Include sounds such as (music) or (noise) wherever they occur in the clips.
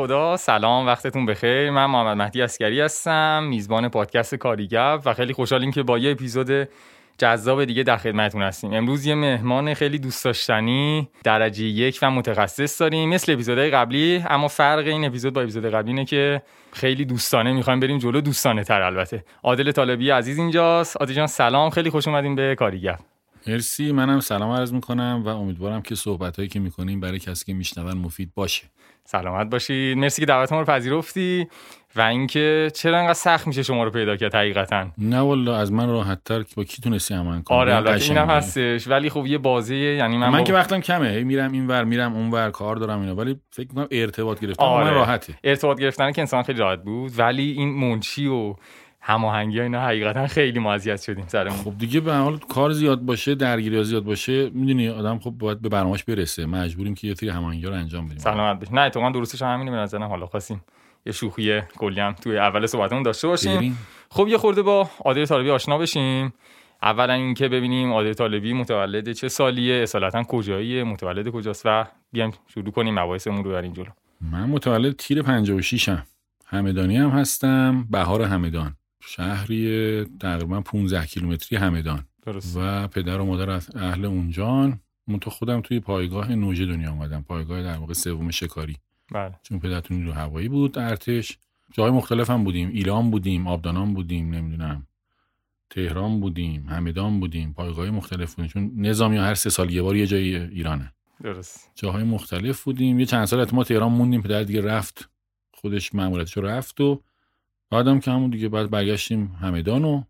خدا. سلام وقتتون بخیر. من محمد مهدی اسکری هستم میزبان پادکست کاریگب و خیلی خوشحالیم که با یه اپیزود جذاب دیگه در خدمتتون هستیم. امروز یه مهمان خیلی دوست داشتنی درجه یک و متخصص داریم. مثل اپیزودهای قبلی اما فرق این اپیزود با اپیزود قبلی اینه که خیلی دوستانه. می‌خوایم بریم جلو. دوستانه تر البته. عادل طالبی عزیز اینجاست. عادل جان سلام. خیلی خوش اومدیم به کاریگب مرسی. منم سلام عرض می‌کنم و امیدوارم که صحبت هایی که می‌کنیم برای کسی که میشنون مفید باشه. سلامت باشید مرسی که دعوت ما رو پذیرفتی و اینکه چرا انقدر سخت میشه شما رو پیدا کرد حقیقتا. نه والا از من راحت تر که با کی تونستی عمل کنی؟ آره البته اینم هستش. ولی خب یه بازی یعنی من, من که وقتم کمه. میرم این ور میرم اون ور کار دارم اینا. ولی فکر می‌کنم ارتباط گرفتن آره. من راحته. ارتباط گرفتن که انسان خیلی راحت بود. ولی این منچی و هماهنگی اینا حقیقتا خیلی ما اذیت شدیم سرمون خب دیگه به حال کار زیاد باشه درگیری زیاد باشه می‌دونی آدم خب باید به برنامه‌اش برسه. مجبوریم که یه سری هماهنگی رو انجام بدیم. سلامت باشید نه تو درستش همینه به نظرم. حالا خواستیم یه شوخی کلی هم توی اول صحبتمون داشته باشیم. خب یه خورده با عادل طالبی آشنا بشیم. اولا اینکه ببینیم عادل طالبی متولد چه سالیه اصالتا کجاییه متولد کجاست و بیایم شروع کنیم مباحثمون رو بریم جلو. من متولد تیر 56 ام همدانی هم هستم. بهار همدان. شهری تقریبا 15 کیلومتری همدان. درست و پدر و مادر از اهل اونجان. من تو خودم توی پایگاه نوژه دنیا آمدم پایگاه در واقع سوم شکاری. بله. چون پدرتون نیرو هوایی بود ارتش. جای مختلف هم بودیم. ایلام بودیم آبدانان بودیم نمی‌دونم. تهران بودیم همدان بودیم. پایگاه مختلف بودیم. چون نظامی هر سه سال یه بار یه جای ایرانه. درست. جاهای مختلف بودیم. یه چند سال ما تهران موندیم. پدر دیگه رفت. خودش ماموریتش رو رفت و بعدم که همون دیگه بعد برگشتیم همدان و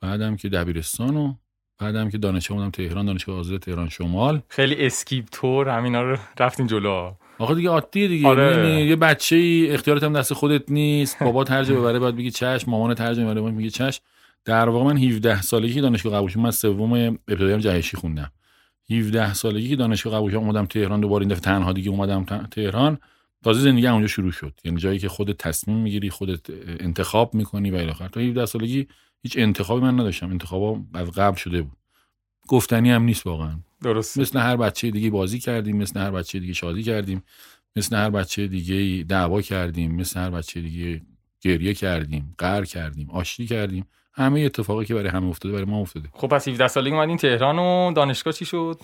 بعدم که دبیرستان و بعدم که دانشگاه بودم تهران دانشگاه آزاد تهران شمال. خیلی اسکیپ تور همینا رو رفتیم جلو. آخه دیگه عادیه دیگه. آره. می‌بینی یه بچه ای اختیارات هم دست خودت نیست. بابا ترجمه ببره بعد بگی چشم مامان ترجمه ببره بعد میگه چشم. در واقع من 17 سالگی که دانشگاه قبول شدم من سوم ابتدایی هم جهشی خوندم. 17 سالگی که دانشگاه قبول شدم اومدم تهران دوباره این دفعه تنها دیگه اومدم تهران. تازه زندگی اونجا شروع شد. یعنی جایی که خودت تصمیم می‌گیری خودت انتخاب می‌کنی و الی آخر تا 17 سالگی هیچ انتخابی من نداشتم. انتخابا از قبل شده بود. گفتنی هم نیست واقعا. درست. مثل هر بچه دیگه بازی کردیم مثل هر بچه دیگه شادی کردیم مثل هر بچه دیگه دعوا کردیم مثل هر بچه دیگه گریه کردیم قهر کردیم آشتی کردیم. همه اتفاقی که برای همه افتاده برای ما افتاده. خب پس 17 سالگی اومدین تهران و دانشگاه چی شد؟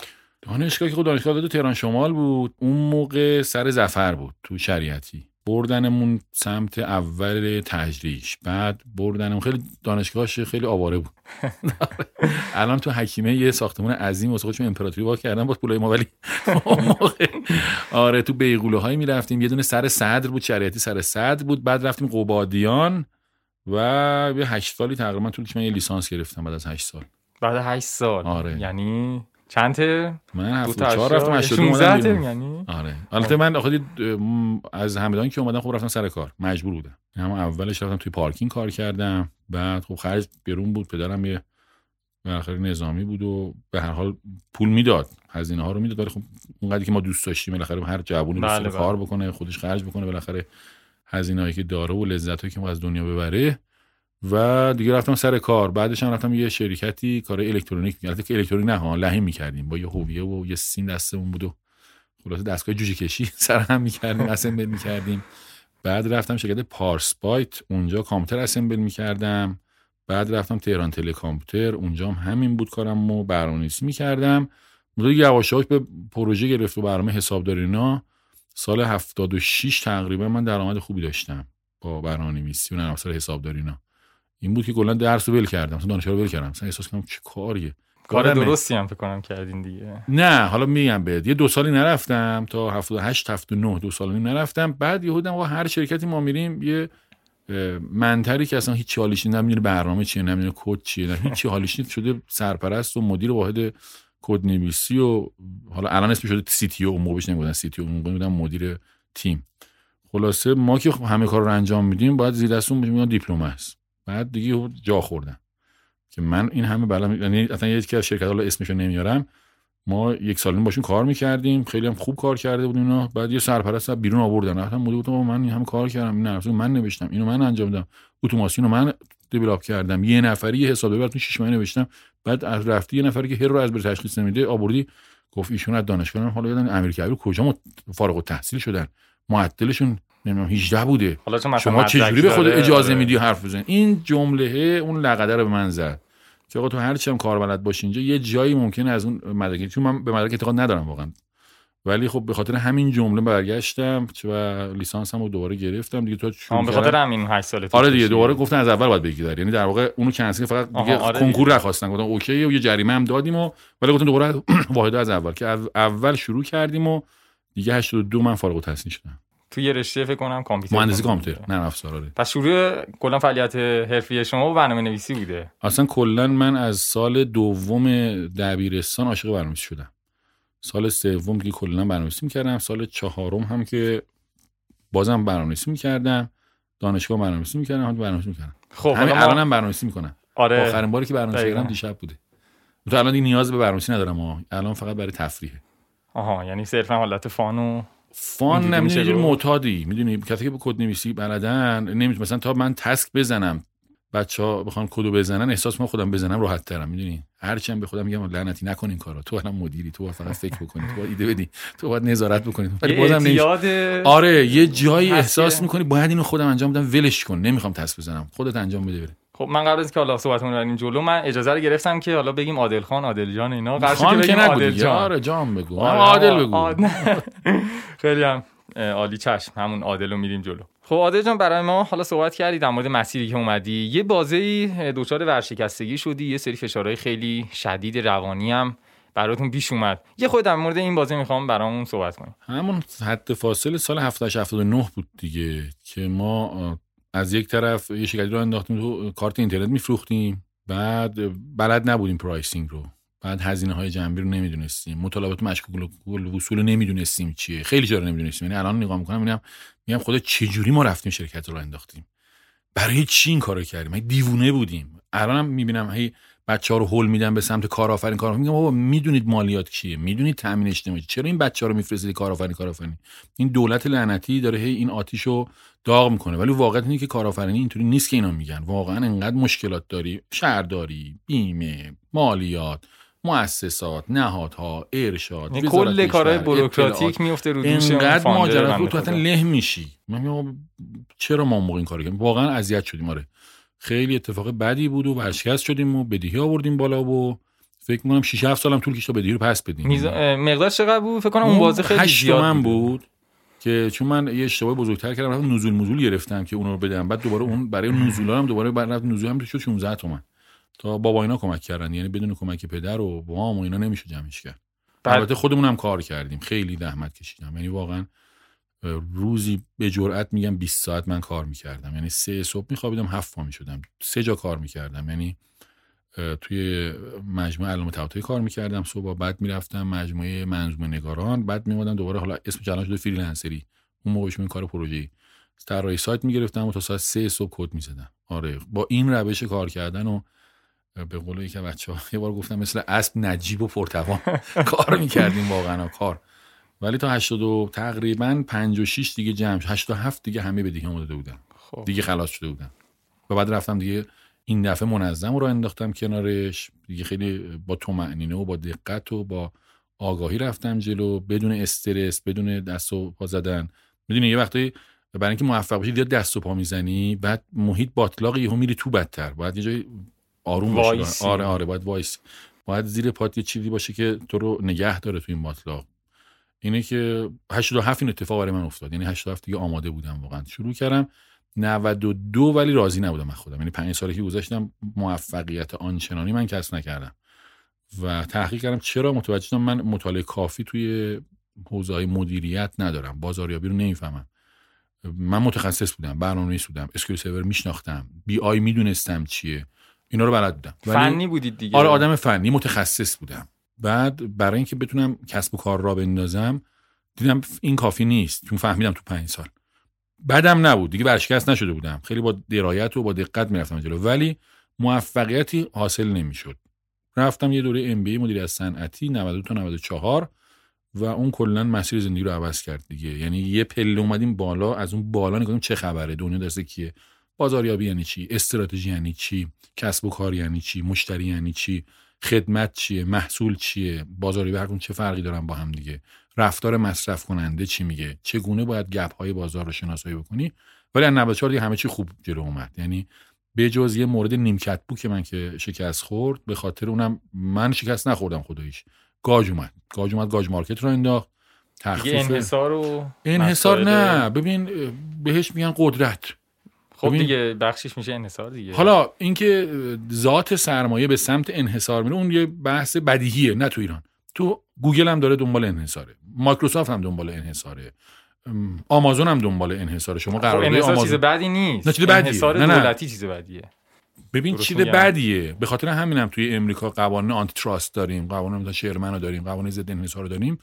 دانشگاه که خود دانشگاه داده تهران شمال بود. اون موقع سر زفر بود تو شریعتی. بردنمون سمت اول تجریش. بعد بردنمون خیلی دانشگاهش خیلی آواره بود. (laughs) الان تو حکیمه یه ساختمان عظیم واسه خودشون امپراتوری وا کردن با پولای ما ولی آره تو بیغوله هایی می‌رفتیم. یه دونه سر صدر بود شریعتی سر صدر بود. بعد رفتیم قبادیان و یه هشت سالی تقریبا طولش من یه لیسانس گرفتم بعد از هشت سال. بعد 8 سال. آره. یعنی چند من دو 74 تا رفتم 82 16 اومدم ترم بیرون. یعنی؟ آره. البته من آخه از همدان که اومدم خب رفتم سر کار. مجبور بودم. یعنی همون اولش رفتم توی پارکینگ کار کردم. بعد خب خرج بیرون بود. پدرم یه بالاخره نظامی بود و به هر حال پول می‌داد. هزینه ها رو می‌داد. ولی خب اونقدری که ما دوست داشتیم بالاخره هر جوونی دوست بله، داره بله. کار بکنه خودش خرج بکنه بالاخره هزینه هایی که داره و لذت هایی که ما از دنیا ببره و دیگه رفتم سر کار. بعدش هم رفتم یه شرکتی کار الکترونیک البته که الکترونیک نه ها لحیم می‌کردیم. با یه هویه و یه سیم دستمون بود و خلاصه دستگاه جوجه کشی (laughs) سر هم می‌کردیم اسمبل می‌کردیم. بعد رفتم شرکت پارس بایت اونجا کامپیوتر اسمبل می‌کردم. بعد رفتم تهران تلکامپیوتر اونجا هم همین بود کارم و برنامه‌نویسی می‌کردم. اونجا یواش یواش به پروژه گرفت و برنامه حسابداری اینا. سال 76 تقریبا من درآمد خوبی داشتم با برنامه‌نویسی و نرم افزار حسابداری اینا. این بود که کلا درس رو ول کردم. مثلا دانشگاه رو ول کردم. مثلا احساس کردم چه کاریه. کار. درستی هم فکر کنم کردین دیگه. نه حالا میگم بهت یه دو سالی نرفتم تا 78 79 دو سال و نیم نرفتم. بعد یهو دیدم هر شرکتی ما میریم یه منتری که اصلا هیچ حالیش نیست. نمی‌دونه برنامه چیه نمی‌دونه کد چیه نه هیچ حالیش نیست. شده سرپرست و مدیر واحد کد نویسی و حالا الان اسمش شده سی تی او. اون موقع بهش نمی‌گفتن سی تی او اون موقع مدیر تیم. خلاصه ما که همه کار رو انجام میدیم باید زیر دستون میگن دیپلم است بعد دیگه جا خوردم. که من این همه بلا یعنی اصلا یکی از شرکت حالا اسمشو نمیارم. ما یک سال باشون کار می‌کردیم خیلی هم خوب کار کرده بودیم اینا. بعد یه سرپرست بیرون آوردن. رفتم مدیر گفتم من این همه کار کردم این نرسو من نوشتم اینو من انجام دادم. اتوماسیون رو من دیولاپ کردم. یه نفری یه حساب بر تو 6 ماه نوشتم. بعد از رفتی یه نفری که هر رو از بر تشخیص نمیده آوردی. گفت ایشون از دانشگاه حالا یادم امیر کبیر کجا؟ مت- فارغ التحصیل شدن. معطلشون نمی‌دونم 18 بوده. حالا چون مثلا شما چجوری به خود اجازه. میدی حرف بزنی؟ این جمله اون لقده رو به من زد. که آقا تو هر چی هم کار بلد باشی اینجا یه جایی ممکنه از اون مدرک چون من به مدرک اعتقاد ندارم واقعا. ولی خب به خاطر همین جمله برگشتم و لیسانسم رو دوباره گرفتم دیگه. تو آه، به. خاطر همین 8 سال آره دیگه دوباره گفتن از اول باید بگیری. یعنی در واقع اونو کنسل فقط دیگه آره کنکور نخواستن. گفتن اوکی و یه جریمه هم دادیم و ولی گفتن دوباره (clears throat) واحد از اول. که اول شروع کردیم و دیگه 82 من فارغ التحصیل شدم. تو یه رشته فکر کنم کامپیوتر مهندسی کامپیوتر. نه افزار آره پس شروع کلا فعالیت حرفی شما برنامه نویسی بوده. اصلا کلا من از سال دوم دبیرستان عاشق برنامه‌نویسی شدم. سال سوم که کلا برنامه‌نویسی می‌کردم سال چهارم هم که بازم برنامه‌نویسی می‌کردم دانشگاه برنامه‌نویسی می‌کردم هم برنامه‌نویسی می‌کردم. خب همین الانم برنامه‌نویسی می‌کنم. آره. آخرین باری که برنامه‌نویسی. کردم دیشب بوده. تو الان دیگه نیاز به برنامه‌نویسی ندارم ها الان فقط برای تفریحه. آها یعنی صرفا حالت فان و فان اینجوری نه میشه می‌دونی رو؟ معتادی. می‌دونی کسی که به کد نویسی بلدن نمی‌دونی مثلا تا من تسک بزنم بچه ها بخوان کدو بزنن احساس ما خودم بزنم راحت ترم می‌دونی؟ هرچی هم به خودم میگم لعنتی نکن این کارو. تو الان مدیری تو باید فقط فکر بکنی تو باید ایده بدی تو باید نظارت بکنی. ولی یه بازم نمیشه. اعتیاد آره یه جایی احساس می‌کنی باید اینو خودم انجام بدم ولش کن. نمی‌خوام تسک بزنم. خودت انجام بده بره. خب من قبل از که حالا صحبتمون بریم جلو من اجازه رو گرفتم که حالا بگیم عادل خان عادل جان اینا. قرار که بگیم عادل جان. آره جان بگو. آره، آره عادل بگو. (laughs) خیلی هم عالی چشم. همون عادل رو میریم جلو. خب عادل جان برای ما حالا صحبت کردی در مورد مسیری که اومدی. یه بازه دچار ورشکستگی شدی. یه سری فشارهای خیلی شدید روانی هم براتون پیش اومد. یه خورده در مورد این بازه می‌خوام برامون صحبت کنیم همون حد فاصل سال 78 79 بود دیگه که ما از یک طرف یه شرکتی راه انداختیم تو کارت اینترنت میفروختیم. بعد بلد نبودیم pricing رو. بعد هزینه های جنبی رو نمی‌دونستیم. مطالبات مشکوک‌الوصول رو نمی‌دونستیم چیه. خیلی جا رو نمی‌دونستیم. یعنی الان نگاه می‌کنم می‌بینم میگم خدا چجوری ما رفتیم شرکت راه انداختیم. برای چی این کارو کردیم؟ دیوونه بودیم. الانم می‌بینم هی بچه ها رو هول میدن به سمت کارآفرین کارآفرین. میگم بابا می‌دونید مالیات کیه؟ می‌دونید تامین اجتماعی؟ چرا این بچه ها رو میفرستید کارآفرین کارآفرین؟ این دولت لعنتی داره هی این آتیشو داغ می‌کنه. ولی واقعیت اینه که کارآفرینی اینطوری نیست که اینا میگن. واقعا انقدر مشکلات داری. شهرداری بیمه مالیات مؤسسات نهادها ارشاد یعنی کل کارهای. بروکراتیک میفته رو دوش انقدر ماجرا بود تو له میشی. من چرا ما موقع این کارو کردیم؟ واقعا اذیت شدیم. آره. خیلی اتفاق بدی بود و ورشکست شدیم و بدیهی آوردیم بالا و فکر می‌کنم 6 7 سالم طول کشید تا بدیهی رو پس بدیم. میزا... اه، مقدار چقدر بود؟ فکر کنم اون بازه خیلی زیاد تومن بود. بود که چون من یه اشتباه بزرگتر کردم رفتم نزول مزول گرفتم که اون رو بدم. بعد دوباره اون برای نزولا هم دوباره بعد رفت نزول هم شد 16 تومن. تا بابا اینا کمک کردن یعنی بدون کمک پدر و بابام و اینا نمیشه جمعش کرد. البته خودمون هم کار کردیم. خیلی زحمت کشیدم. یعنی واقعا روزی به جرئت میگم 20 ساعت من کار می‌کردم. یعنی سه صبح میخوابیدم هفت پا می‌شدم. سه جا کار می‌کردم. یعنی توی مجموعه علامه طباطبایی کار می‌کردم. صبح بعد می‌رفتم مجموعه منظومه نگاران. بعد میومدم دوباره حالا اسم جلان شده فریلنسری. اون موقعش این کار پروژه‌ای. طراحی سایت می‌گرفتم و تا ساعت سه صبح کد می‌زدم. آره با این روش کار کردن و به قول یکی بچه ها یه بار گفتم مثل اسب نجیب و پرتوان (laughs) کار می‌کردیم واقعا کار. ولی تا 82 تقریبا 56 دیگه جمع شد. 87 دیگه همه به دیگه اومده بودن. خب. دیگه خلاص شده بودن. و بعد رفتم دیگه این دفعه منظم رو انداختم کنارش. دیگه خیلی با تومعنینه و با دقت و با آگاهی رفتم جلو. بدون استرس بدون دست و پا زدن. می‌دونی یه وقتی برای اینکه موفق باشی دیگه دست و پا می‌زنی بعد محیط باطلاق یهو میری تو بدتر. باید یه جای آروم باشی. آره آره باید وایس باید زیر پات یه چیزی باشه که تو رو نگه داره تو این باتلاق. اینه که 87 این اتفاق برای من افتاد. یعنی 87 دیگه آماده بودم واقعا. شروع کردم. 92 ولی راضی نبودم از خودم. یعنی 5 سالی که گذاشتم موفقیت آنچنانی من کسب نکردم. و تحقیق کردم چرا متوجه شدم من مطالعه کافی توی حوزه های مدیریت ندارم. بازاریابی رو نمی‌فهمم. من متخصص بودم برنامه‌نویس بودم SQL Server میشناختم BI می‌دونستم چیه. اینا رو بلد بودم. فنی بودید دیگه. آره آدم فنی متخصص بودم. بعد برای اینکه بتونم کسب و کار را بندازم دیدم این کافی نیست. چون فهمیدم تو پنج سال. بعدم نبود. دیگه ورشکست نشده بودم. خیلی با درایت و با دقت می‌رفتم جلو. ولی موفقیتی حاصل نمی‌شد. رفتم یه دوره ام بی مدیریت صنعتی 92 تا 94 و اون کلا مسیر زندگی رو عوض کرد دیگه. یعنی یه پله اومدیم بالا از اون بالا نگاه کنیم چه خبره؟ دنیا دست کیه؟ بازاریابی یعنی چی؟ استراتژی یعنی چی؟ کسب و کار یعنی چی؟ مشتری یعنی چی؟ خدمت چیه؟ محصول چیه؟ بازاری به چه فرقی دارن با هم دیگه؟ رفتار مصرف کننده چی میگه؟ چگونه باید گپ های بازار رو شناسایی بکنی؟ ولی از 94 دیگه همه چی خوب جلو اومد. یعنی به جز یه مورد نیمکت بود که من که شکست خورد به خاطر اونم من شکست نخوردم خداییش. گاج اومد. گاج اومد گاج مارکت رو انداخت. تخفیف انحصار و انحصار نه. ببین بهش میگن قدرت. خب دیگه بخشش میشه انحصار دیگه. حالا اینکه ذات سرمایه به سمت انحصار میره اون یه بحث بدیهیه نه تو ایران. تو گوگل هم داره دنبال انحصاره مایکروسافت هم دنبال انحصاره آمازون هم دنبال انحصار شما قرار خب انحصار آمازون... چیز بدی نیست. نه چیز بدیه. انحصار نه نه. دولتی چیز بدیه. ببین چیز بدیه. به خاطر همینم توی امریکا قوانین antitrust داریم قوانین شرمن رو داریم قوانین ضد انحصار رو داریم.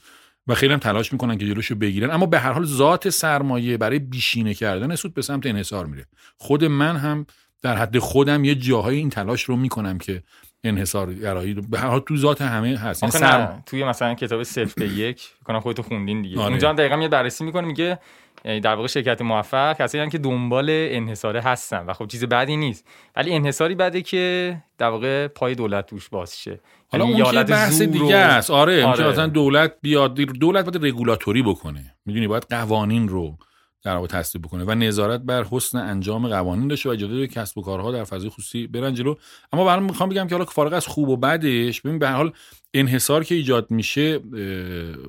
و خیلی هم تلاش می‌کنن که جلوشو بگیرن. اما به هر حال ذات سرمایه برای بیشینه کردن سود به سمت انحصار میره. خود من هم در حد خودم یه جاهای این تلاش رو می‌کنم که انحصار گرایی به هر حال تو ذات همه هست. یعنی سر... توی مثلا کتاب صفر به یک کنم خودتو خوندین دیگه. آره. اونجا دقیقا یه بررسی می‌کنه میگه در واقع شرکت موفق کسایی که دنبال انحصاره هستن و خب چیز بدی نیست. ولی انحصاری بده که در واقع پای دولت توش باز شه. حالا یعنی اون بحث دیگه است. آره, آره. مثلا دولت بیاد دولت باید رگولاتوری بکنه. می‌دونی؟ باید قوانین رو در واقع تصدیق بکنه و نظارت بر حسن انجام قوانین داشته و اجازه کسب و کارها در فضای خصوصی برن جلو. اما برام می‌خوام بگم که حالا فارغ از خوب و بدش ببین به حال انحصار که ایجاد میشه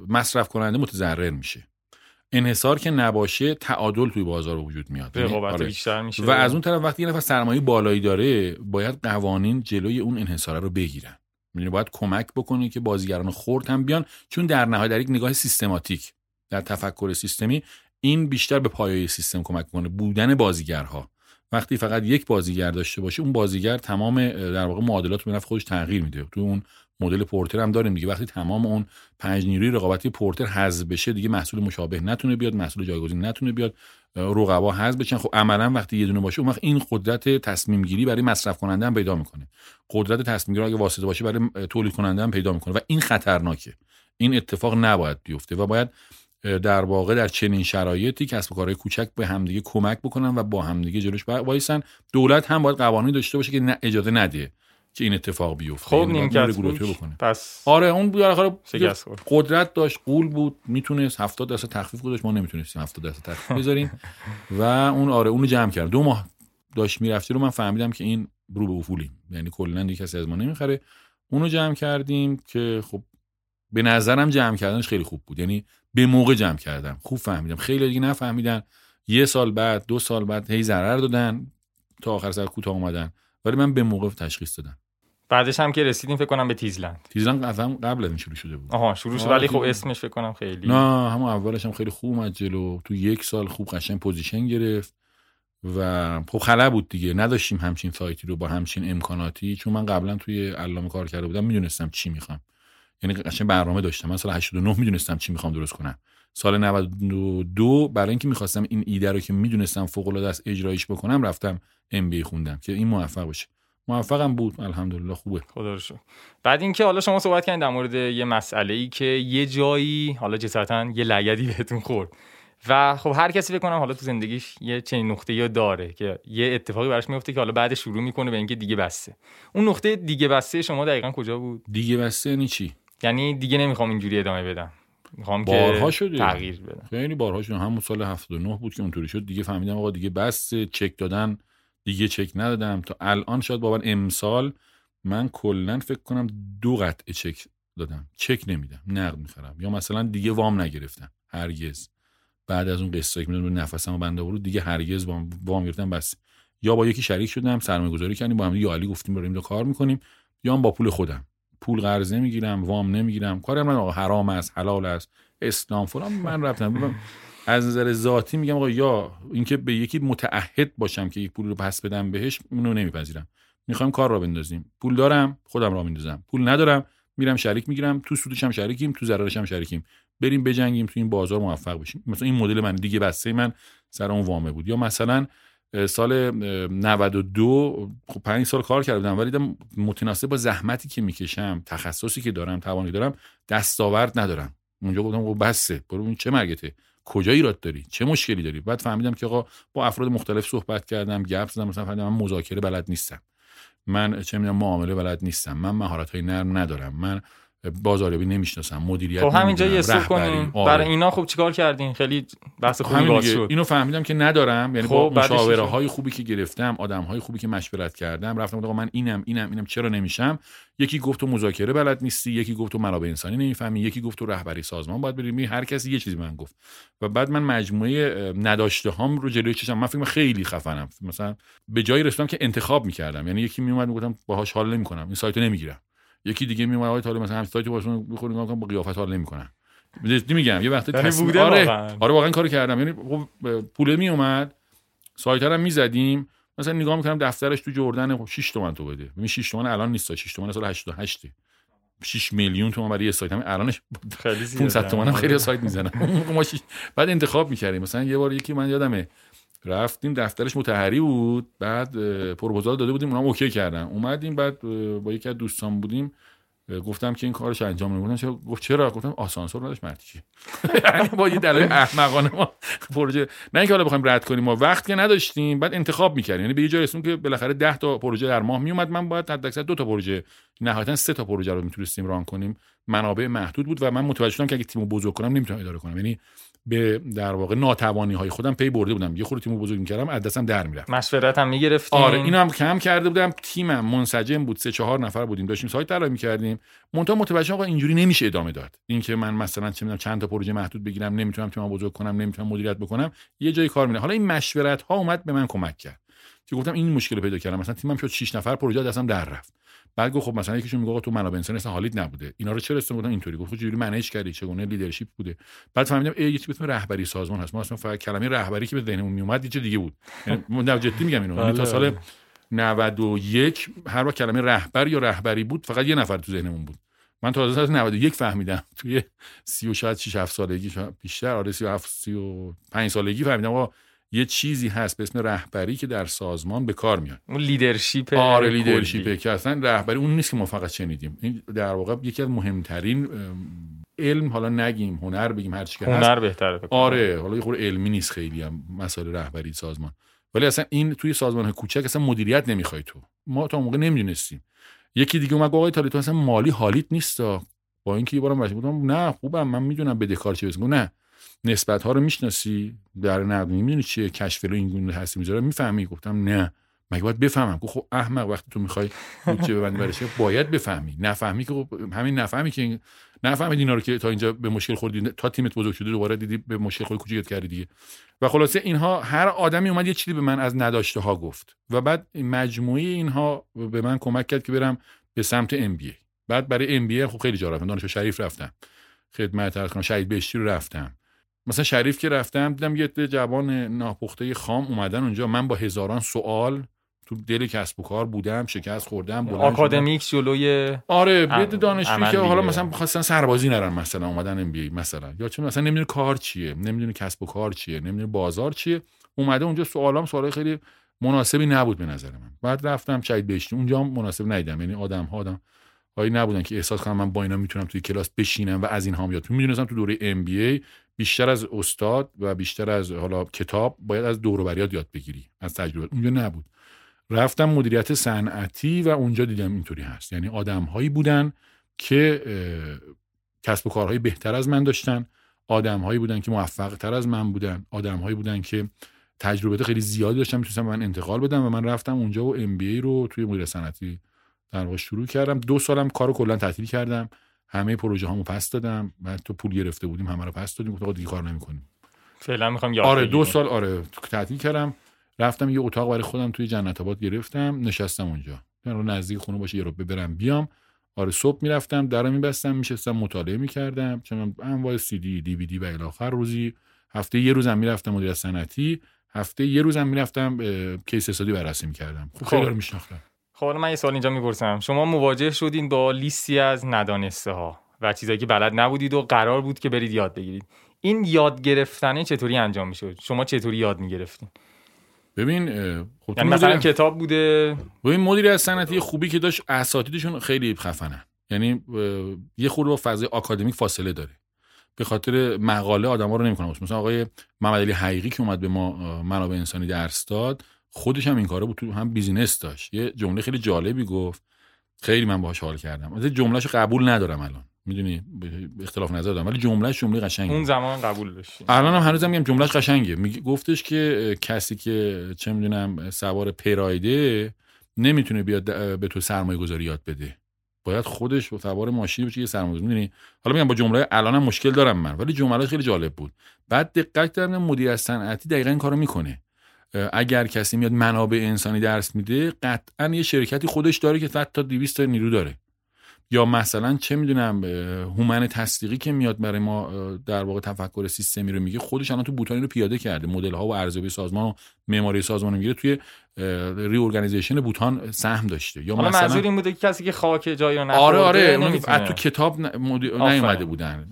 مصرف کننده متضرر میشه. انحصار که نباشه تعادل توی بازار وجود میاد. یعنی آره. بیشتر میشه. و از اون طرف وقتی یه نفر سرمایه بالایی داره باید قوانین جلوی اون انحصار رو بگیرن. می‌دونی باید کمک بکنه که بازیگران خرد هم بیان چون در نهایت در یک نگاه سیستماتیک در تفکر سیستمی این بیشتر به پایه سیستم کمک کنه بودن بازیگرها. وقتی فقط یک بازیگر داشته باشه اون بازیگر تمام در واقع معادلات به خودش تغییر میده. تو اون مدل پورتر هم داریم دیگه وقتی تمام اون پنج نیروی رقابتی پورتر حذف بشه دیگه محصول مشابه نتونه بیاد محصول جایگزین نتونه بیاد رقبا حذف بشن. خب عملا وقتی یه دونه باشه اون وقت این قدرت تصمیم گیری برای مصرف کننده هم پیدا می‌کنه. قدرت تصمیم گیری اگه واسطه باشه برای تولید کننده هم پیدا می‌کنه. و این خطرناکه. این اتفاق نباید بیفته و باید در واقع در چنین شرایطی کسب و کارهای کوچک به همدیگه کمک بکنن و با همدیگه جلوش وایسن. دولت هم باید قوانین داشته باشه که اجازه نده که این اتفاق بیفته. خب یعنی بکنه. پس آره اون بالاخره قدرت داشت قول بود می‌تونست 70 درصد تخفیف گذاشت ما نمی‌تونستیم 70 درصد تخفیف بذاریم. (laughs) و اون آره اونو جمع کرد. دو ماه داشت می‌رفتی رو من فهمیدم که این رو به افوله یعنی کلا دیگه کسی از ما نمی‌خره. اونو جمع کردیم که خب به نظرم جمع کردنش خیلی خوب بود. یعنی به موقع جمع کردم. خوب فهمیدم. خیلی دیگه نفهمیدن. یه سال بعد دو سال بعد هی ضرر دادن. تا آخر سر کوتاه اومدن. ولی من به موقع تشخیص دادم. بعدش هم که رسیدیم فکر کنم به تیزلند. تیزلند قبل قبل این شروع شده بود. آها شروع شد. ولی خب اسمش فکر کنم خیلی نه همون اولش هم خیلی خوب اومد جلو. تو یک سال خوب قشنگ position گرفت. و خب خلا بود دیگه. نداشتیم همچین سایتی رو با همچین امکاناتی. چون من قبلا توی علامه کار کرده بودم می‌دونستم چی می‌خوام. یعنی قشنگ برنامه داشتم. من سال 89 می‌دونستم چی می‌خوام درست کنم. سال 92 برای اینکه می‌خواستم این ایده رو که می‌دونستم فوق العاده است اجرایش بکنم رفتم ام بی خوندم که این موفق بشه موفقم بود. الحمدلله. خوبه. خدا رو بعد اینکه حالا شما صحبت کردین در مورد یه مسئله ای که یه جایی حالا جسارتا یه لگدی بهتون خورد. و خب هر کسی فکر کنم حالا تو زندگیش یه چنین نقطه یا داره که یه اتفاقی براش میفته که حالا بعد شروع می‌کنه به اینکه دیگه بسته. اون نقطه دیگه بسته شما دقیقا کجا بود؟ دیگه بسته یعنی چی؟ یعنی دیگه نمی‌خوام اینجوری ادامه بدم. می‌خوام بارها که شده. تغییر بدم. خیلی بارها شده. همون سال 79 بود که اونطوری شد. دیگه فهمیدم آقا دیگه بس چک دادن دیگه چک ندادم. تا الان شاید باور امسال من کلا فکر کنم دو قطعه چک دادم. چک نمیدم. نقد می‌خرم. یا مثلا دیگه وام نگرفتم. هرگز. بعد از اون قصه که می‌دونم نفسمو بنده برو دیگه هرگز وام وام گرفتم. بس. یا با یکی شریک شدم سرمایه گذاری کردیم با هم یا علی گفتیم بریم کار می‌کنیم. یا هم با پول خودم. پول قرض نمی‌گیرم وام نمی‌گیرم. کارم من آقا حرام است حلال است اسلام فلان من رفتم. از نظر ذاتی میگم آقا یا اینکه به یکی متعهد باشم که یک پول رو پس بدم بهش اینو نمیپذیرم. می‌خوایم کار را بندازیم. پول دارم خودم را میندازم. پول ندارم میرم شریک می‌گیرم. تو سودش هم شریکیم تو ضررش هم شریکیم. بریم بجنگیم تو این بازار موفق بشیم. مثلا این مدل من دیگه بسته من سر اون وامه بود. یا مثلا سال 92 خب 5 سال کار کردم ولی متناسب با زحمتی که می‌کشم تخصصی که دارم توانی دارم دستاورد ندارم. اونجا گفتم خب بسه برو چه مرگته. کجا ایراد داری؟ چه مشکلی داری؟ بعد فهمیدم که آقا با افراد مختلف صحبت کردم گپ زدم مثلا فهمیدم من مذاکره بلد نیستم. من چه می‌دونم معامله بلد نیستم. من مهارت های نرم ندارم. من بازاریابی نمی‌شناسم مدیریت خب همینجا یه نمی‌دونم، کنیم. آره. برای اینا خب چیکار کردین؟ خیلی بحث خوبی باز. شد. اینو فهمیدم که ندارم یعنی خب، مشاوره؟ های خوبی که گرفتم آدم های خوبی که مشورت کردم رفتم گفتم آقا من اینم اینم اینم چرا نمیشم؟ یکی گفت تو مذاکره بلد نیستی یکی گفت تو منابع انسانی نمی‌فهمی یکی گفت تو رهبری سازمان باید بری هر کسی یه چیزی من گفت. و بعد من مجموعه نداشته هام رو جلوی چشم. من فکر خیلی خفنم. مثلا به جایی رسیدم که انتخاب می‌کردم. یعنی یکی میومد می‌گفتم باهاش حال نمی‌کنم. این سایتو نمی‌گیرم. یکی دیگه میومد آقای طالب مثلا هم سایت واسه می‌خوریم نگاه با قیافت حال نمی‌کنم جدی میگم یه وقتی یعنی تصمیم- بوده آره. واقعاً. آره واقعا کارو کردم. یعنی خب پول می اومد سایت هم می‌زدیم. مثلا نگاه می‌کردم دفترش تو جردن خب 6 تومن تو بده. ببین 6 تومن الان نیست 6 تومن سال 88 6 میلیون تومن برای یه سایت. هم الانش خیلی زیاده. 500 تومن هم خیلی. سایت می‌زنم. (laughs) ما شیش- بعد انتخاب می‌کردیم. مثلا یه بار یکی من یادمه رفتیم دفترش متحری بود بعد پروپوزال داده بودیم اونم اوکی کردن. اومدیم بعد با یکی از دوستان بودیم گفتم که این کارش انجام نمیدن چرا؟ گفت چرا؟ گفتم آسانسور نداشت مرتی چی؟ (laughs) یعنی با یه دلایل احمقانه ما پروژه. نه اینکه حالا بخوایم رد کنیم ما وقت که نداشتیم بعد انتخاب می‌کردیم. یعنی به یه جای رسیدیم که بالاخره 10 تا پروژه در ماه میومد من باید حداکثر دو تا پروژه نهایتا سه تا پروژه رو می‌تونستیم ران کنیم. منابع محدود بود و من متوجه شدم که اگه تیمو بزرگ کنم نمی‌تونم اداره کنم. یعنی به در واقع ناتوانی های خودم پی برده بودم. یه خورده تیمو بزرگ می‌کردم از دستم در می‌رفت. مشورت هم می‌گرفتین آره اینو هم کم کرده بودم. تیمم منسجم بود سه چهار نفر بودیم. داشتیم سایت طراحی می‌کردیم. منتها متوجه آقا اینجوری نمیشه ادامه داد. اینکه من مثلا چه می‌دونم چند تا پروژه محدود بگیرم نمی‌تونم تیمم بزرگ کنم نمی‌تونم مدیریت بکنم یه جای کار میره حالا این مشورت ها اومد به من کمک کرد. که گفتم این مشکل پیدا کردم. مثلا تیمم شد 6 نفر پروژه دستم در رفت. بعد گفت خب مثلا یکیشون میگه آقا تو منابع انسانی اصلا حالیت نبوده. اینا رو چرا استفاده بودن اینطوری. گفت خب چجوری منیج کردی؟ چگونه لیدرشپ بوده؟ بعد فهمیدم ای چیزی به رهبری سازمان هست. ما اصلا فقط کلمه رهبری که به ذهنمون میومد چیز دیگه بود. یعنی من جدی میگم اینو. یعنی تا بله. سال 91 هر وقت کلمه رهبر یا رهبری بود فقط یه نفر تو ذهنمون بود. من تازه سال 91 فهمیدم. (laughs) توی 30 و شاید 6 7 سالگی شاید بیشتر. آره 37 35 سالگی فهمیدم. آقا یه چیزی هست به اسم رهبری که در سازمان به کار میاد. اون لیدرشپ آره کلی. لیدرشپه که اصلا رهبری اون نیست که ما فقط شنیدیم. این در واقع یکی از مهمترین علم حالا نگیم هنر بگیم هر چی که هست. هنر بهتره فکر کنم. آره حالا یه خورده علمی نیست خیلی هم مسائل رهبری سازمان. ولی اصلا این توی سازمان کوچک اصلا مدیریت نمی‌خوای تو. ما تا اون موقع نمی‌دونستیم. یکی دیگه اومد آقای تالی تو اصلا مالی حالیت نیست با اینکه یه بارم بودم نه خوبم من می‌دونم بدهکار چه نه. نسبت ها رو می‌شناسی؟ در نقدی می‌دونی چیه؟ کشف این گونه هستی می‌ذاره؟ می‌فهمی؟ گفتم نه. مگه باید بفهمم؟ گفت خب احمق وقتی تو می‌خوای بودجه ببندی برای چه باید بفهمی. نفهمی که خب همین نفهمی که نفهمید اینا رو که تا اینجا به مشکل خوردی تا تیمت بزرگ شده دوباره دیدی به مشکل خود کوچیکت کردی دیگه. و خلاصه اینها هر آدمی اومد یه چیزی به من از نداشته ها گفت. و بعد مجموعه اینها به من کمک کرد که برم به سمت ام بعد برای ام خب خیلی جا رفتم. دانشگاه شریف رفتم. خدمت عرض شهید بهشتی رو رفتم. مثلا شریف که رفتم دیدم یه عده جوان ناپخته خام اومدن اونجا. من با هزاران سوال تو دل کسب و کار بودم شکست خوردم شدم. آکادمیک جلوی آره دانشجویی عمل که حالا. مثلا خواستن سربازی نرن مثلا اومدن ام بی مثلا. یا چون مثلا نمی‌دونه کار چیه نمی‌دونه کسب و کار چیه نمی‌دونه بازار چیه. اومده اونجا سوالام سوالای خیلی مناسبی نبود به نظر من. بعد رفتم شهید بهشتی. اونجا مناسب ندیدم. یعنی آدم ها آدم هایی نبودن که احساس کنم من با اینا می‌تونم توی کلاس بشینم و از اینها بیاد می‌دونستم تو دوره ام بی ای بیشتر از استاد و بیشتر از حالا کتاب باید از دور و بریات یاد بگیری از تجربه. اونجا نبود. رفتم مدیریت صنعتی و اونجا دیدم اینطوری هست. یعنی آدم هایی بودن که کسب و کارهای بهتر از من داشتن آدم هایی بودن که موفق تر از من بودن آدم هایی بودن که تجربه خیلی زیادی داشتن می‌تونستم من انتقال بدم و من رفتم اونجا و ام رو توی مدیریت صنعتی در واقع شروع کردم. دو سالم کارو کلا تعطیل کردم. همه پروژه هامو پس دادم و تو پول گرفته بودیم همه رو پس دادیم. گفتم دیگه کار نمی‌کنیم. فعلا می‌خوام یاد آره دو. سال آره تعطیل کردم. رفتم یه اتاق برای خودم توی جنت آباد گرفتم نشستم اونجا. یعنی نزدیک خونه باشه یه رو برم بیام. آره صبح می‌رفتم درو میبستم میشستم مطالعه می‌کردم. چون انواع سی دی دی وی دی و الی آخر روزی. هفته یه روزم می‌رفتم مدیر صنعتی. هفته یه روزم می‌رفتم کیس استادی بررسی می‌کردم. خب خیلی خب. رو میشناختم. خب من یه سوال اینجا می‌پرسم. شما مواجه شدین با لیستی از ندانسته ها و چیزایی که بلد نبودید و قرار بود که برید یاد بگیرید. این یاد گرفتنه چطوری انجام می‌شد؟ شما چطوری یاد می‌گرفتین؟ ببین خب یعنی مثلا کتاب بوده؟ ببین مدیر از صنعتی خوبی که داشت اساتیدشون خیلی خفنن. یعنی یه خورده با فضای آکادمیک فاصله داره. به خاطر مقاله آدما رو نمی‌کنم مثلا آقای محمد علی حقیقی که اومد به ما منابع انسانی درس داد خودش هم این کاره بود تو هم بیزینس داشت. یه جمله خیلی جالبی گفت. خیلی من باهاش حال کردم. از جملهشو قبول ندارم الان. می‌دونی؟ اختلاف نظر دارم. ولی جملهش جمله قشنگه. اون زمان قبول داشتی. الان هم هنوزم میگم جملهش قشنگه. میگه گفتش که کسی که چه می‌دونم سوار پرایده نمی‌تونه بیاد به تو سرمایه گذاری یاد بده. باید خودش و سوار ماشین بشه یه سرمایه می‌دونی؟ حالا میگم با جمله الانم مشکل دارم من. ولی جمله خیلی جالب بود. بعد دقت کردم مدیر صنعتی دقیقا این کارو می‌کنه. اگر کسی میاد منابع انسانی درس میده قطعا یه شرکتی خودش داره که تا 200 تا نیرو داره. یا مثلا چه می‌دونم هومن تصدیقی که میاد برای ما در واقع تفکر سیستمی رو میگه خودش الان تو بوتانی رو پیاده کرده. مدل ها و ارزیابی سازمان و معماری سازمان می‌گیره توی ری بوتان سهم داشته. یا مثلا منظور این بوده که کسی که خاک جایی رو آره آره از تو کتاب نیومده بودن.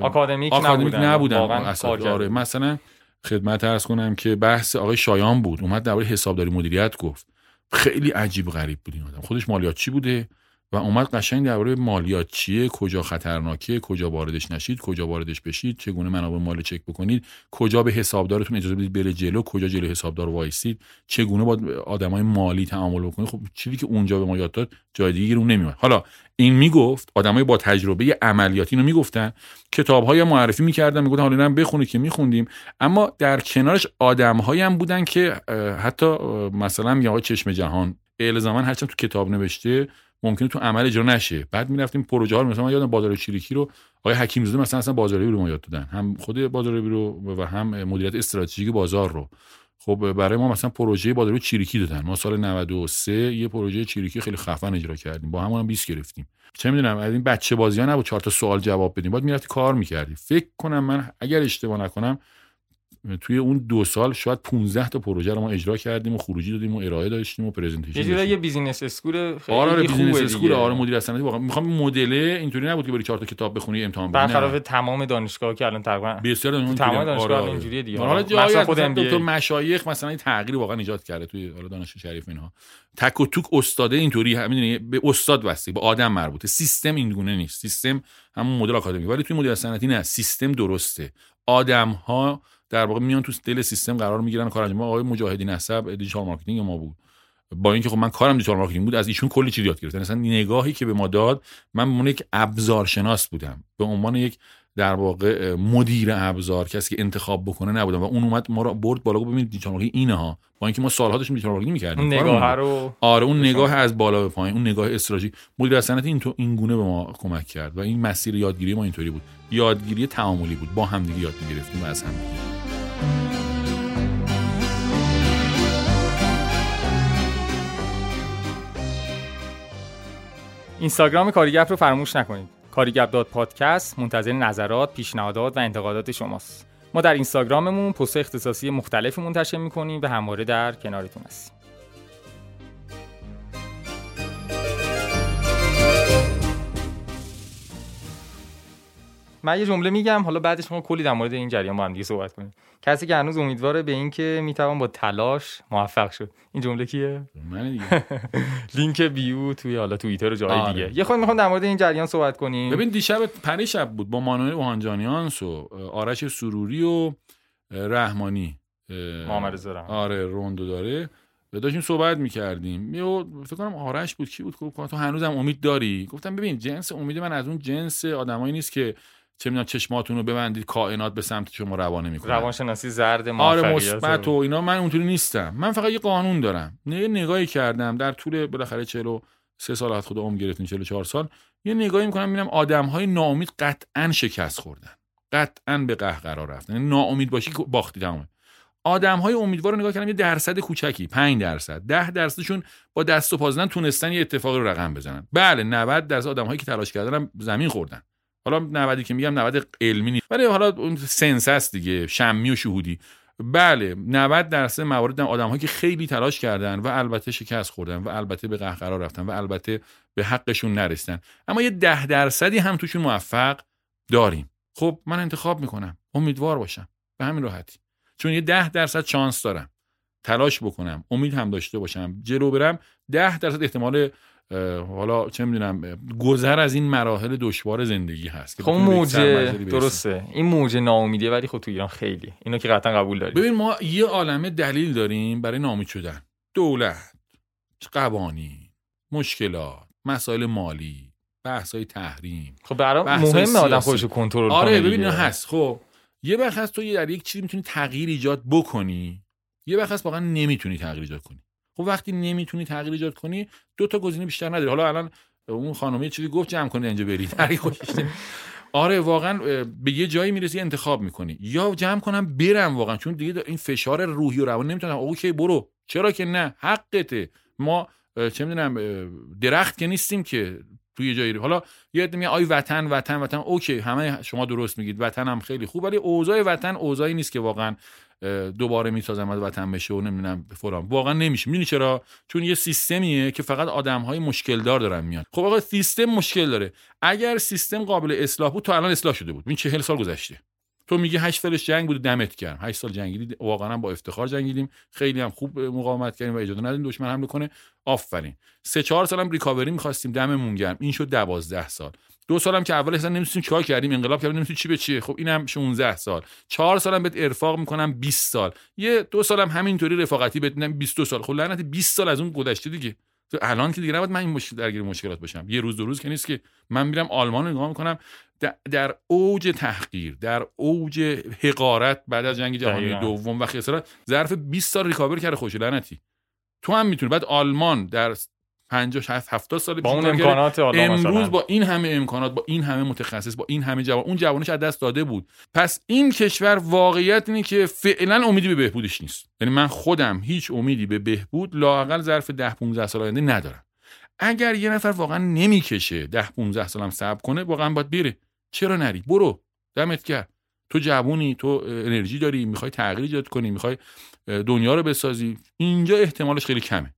آکادمیک, آکادمیک نبودن, نبودن. آره مثلا خدمت ارز کنم که بحث آقای شایان بود. اومد درباره حسابداری مدیریت گفت. خیلی عجیب غریب بود این آدم. خودش مالیات چی بوده؟ و اومد قشنگ درباره مالیات چیه کجا خطرناکه کجا واردش نشید کجا واردش بشید چگونه منابع مالی چک بکنید کجا به حسابدارتون اجازه بدید بره جلو کجا جلو حسابدار وایسید چگونه با آدمای مالی تعامل بکنید. خب چیزی که اونجا به ما یاد داد جای دیگه رو نمیاد حالا این می‌گفت آدمای با تجربه عملیاتی رو می‌گفتن کتابهای معرفی می‌کردن می‌گفتن حالا اینم بخونید که میخوندیم. اما در کنارش آدمهایی هم بودن که حتی مثلا میگه چشم جهان الزاما هرچند تو کتاب نوشته ممکنه تو عمل اجرا نشه. بعد می‌رفتیم پروژه ها مثلا یادم بازار چریکی رو آقای حکیم زاده مثلا اصلا بازاریابی رو ما یاد دادن. هم خود بازاریابی رو و هم مدیریت استراتژیک بازار رو. خب برای ما مثلا پروژه بازاریابی چریکی دادن. ما سال 93 یه پروژه چریکی خیلی خفن اجرا کردیم. با همون هم 20 گرفتیم. چه می‌دونم از این بچه بازی ها نبود چهار تا سوال جواب بدیم. بعد می‌رفتی کار می‌کردی. فکر کنم من اگر اشتباه نکنم توی اون دو سال شاید 15 تا پروژه رو ما اجرا کردیم و خروجی دادیم و ارائه داشتیم و پرزنتیشن یه یه بیزینس اسکول خیلی آره, آره business school آره مدیریت صنعتی واقعا می‌خوام مدل اینطوری نبود که بری چهار تا کتاب بخونی امتحان بدی برخلاف تمام دانشگاه که الان تقریبا بسیار اون تمام دانشگاه آره اینجوریه دیگه. حالا جایی خود دکتر مشایخ مثلا این تغییر واقعا ایجاد کرده توی حالا دانشگاه شریف اینها. تک و توک استادا اینطوری می‌دونی به استاد واسه به آدم مربوطه. سیستم این گونه نیست. سیستم همون مدل آکادمیک. ولی توی مدیریت صنعتی نه سیستم درسته. آدم ها در واقع میان تو دل سیستم قرار می‌گیرن کار انجام آقای مجاهدین نسب digital marketing ما بود. با اینکه خب من کارم digital marketing بود از ایشون کلی چیز یاد گرفتم. مثلا نگاهی که به ما داد من به عنوان یک ابزار شناس بودم. به عنوان یک در واقع مدیر ابزار کسی که انتخاب بکنه نبودم. و اون اومد ما رو برد بالا ببینید digital marketing اینه ها با اینکه ما سالها داشتیم digital marketing می‌کردیم. نگاه رو. آره اون نگاه از بالا به پایین اون نگاه استراتژی مدیریت صنعتی این تو این گونه به ما کمک کرد. و این مسیر یادگیری ما اینطوری بود. یادگیری تعاملی بود. با هم دیگه یاد می‌گرفتیم و از هم اینستاگرام کاریگپ رو فراموش نکنید. کاریگپ داد پادکست منتظر نظرات پیشنهادات و انتقادات شماست. ما در اینستاگراممون پست اختصاصی مختلفی منتشر می‌کنیم و همواره در کنارتون هستیم. من یه جمله میگم حالا بعدش ما کلی در مورد این جریان با هم دیگه صحبت کنیم. کسی که هنوز امیدواره به اینکه می‌توان با تلاش موفق شد. این جمله کیه؟ من دیگه. (laughs) لینک بیو توی حالا توییتر و جای آره. دیگه. یه خود می‌خوام در مورد این جریان صحبت کنیم. ببین دیشب پری شب بود با مانوئل اوهانجانیانس و آرش سروری و رحمانی. محمد زرم آره روندو داره. داشتیم صحبت می‌کردیم. یه فکر کنم آرش بود کی بود؟ گفت تو هنوزم امید داری؟ گفتم ببین جنس امید من از اون جنس آدمایی نیست که چه می‌دونم چشماتون رو ببندید کائنات به سمت شما روانه می‌کنه. روانشناسی زرد آره مثبت و اینا من اونطوری نیستم. من فقط یه قانون دارم. یه نگاهی کردم. در طول بالاخره 43 سال از خدا عمر گرفتین 44 سال. یه نگاهی می‌کنم می‌بینم آدم های ناامید قطعا شکست خوردن. قطعا به قهقرا رفتن. یعنی ناامید باشی باختی تمام. آدم های امیدوار رو نگاه کردم یه درصد کوچکی 5 درصد. 10 درصدشون با دست و پا تونستن یه اتفاقی رو رقم بزنن. بله 90 درصد آدم هایی که تلاش کردن هم زمین خوردن. حالا 90 که میگم 90 علمی نیست. ولی حالا اون سنس است دیگه شمی و شهودی. بله 90 درصد موارد آدم که خیلی تلاش کردن و البته شکست خوردن و البته به قهقرا رفتن و البته به حقشون نرسیدن. اما یه ده درصدی هم توشون موفق داریم. خب من انتخاب می‌کنم. امیدوار باشم. به همین راحتی. چون یه ده درصد شانس دارم. تلاش بکنم. امید هم داشته باشم. جلو برم. ده درصد احتمال حالا چه می‌دونم گذر از این مراحل دشوار زندگی هست خب موجه درسته. این موجه ناامیدیه ولی خب تو ایران خیلی. اینو که قطعا قبول داریم. ببین ما یه عالمه دلیل داریم برای ناامید شدن. دولت قوانین مشکلات مسائل مالی بحث های تحریم. خب برای مهمه آدم خودش کنترل آره ببین هست. خب یه وقت هست تو در یک چیزی می‌تونی تغییر ایجاد بکنی یه وقت هست واقعا نمی‌تونی تغییر ایجاد کنی. خب وقتی نمی‌تونی تغییر ایجاد کنی دو تا گزینه بیشتر نداری. حالا الان اون خانمی چیزی گفت جمع کنی اینجا برید (laughs) آره واقعا به یه جایی می‌رسی انتخاب می‌کنی. یا جمع کنم برم واقعا چون دیگه این فشار روحی و روان نمی‌تونم. okay برو. چرا که نه؟ حقته. ما چه می‌دونم درخت که نیستیم که توی جایی حالا یه عده آی وطن وطن وطن. okay همه شما درست میگید. وطن هم خیلی خوب ولی اوضاع وطن اوضاعی نیست که واقعا دوباره می‌سازم از وطن بشه و نمی‌دونم فلان. واقعا نمیشه. می‌دونی چرا؟ چون یه سیستمیه که فقط آدم های مشکل دار دارن میان. خب آقا سیستم مشکل داره. اگر سیستم قابل اصلاح بود تو الان اصلاح شده بود. این چهل سال گذشته. تو میگی هشت سالش جنگ بود دمت کردم هشت سال جنگیدی واقعا با افتخار جنگیدیم. خیلی هم خوب مقاومت کردیم و اجازه ندادیم دشمن حمله کنه. آفرین. سه چهار سالم ریکاوری می‌خواستیم. دممون گرم. این شد دوازده سال. دو سالم که اول اصلا نمی‌تونیم چیکار کردیم انقلاب کردیم نمی‌تونیم چی به چیه خب اینم 16 سال. چهار سالم بهت ارفاق می‌کنم 20 سال. یه دو سالم همینطوری رفاقتی بهت 22 سال. خب لعنت 20 سال از اون گذشته دیگه. تو الان که دیگه نباید من این مشکل درگیر مشکلات باشم. یه روز دو روز که نیست که من میرم آلمان رو نگاه می‌کنم. در اوج تحقیر در اوج حقارت بعد از جنگ جهانی دوم و خسارت ظرف 20 سال ریکاور کرده خوش لعنتی. تو هم می‌تونی. بعد آلمان در 50 60 70 سال با اون امکانات امروز با این همه امکانات با این همه متخصص با این همه جوان اون جوانش از دست داده بود. پس این کشور واقعیت اینه که فعلا امیدی به بهبودش نیست. یعنی من خودم هیچ امیدی به بهبود لاقل ظرف 10 15 سال آینده ندارم. اگر یه نفر واقعا نمی‌کشه 10 15 سالم صبر کنه واقعا باید بره چرا نری؟ برو. دمت گرم. تو جوونی تو انرژی داری می‌خوای تغییر ایجاد کنی می‌خوای دنیا رو بسازی. اینجا احتمالش خیلی کمه.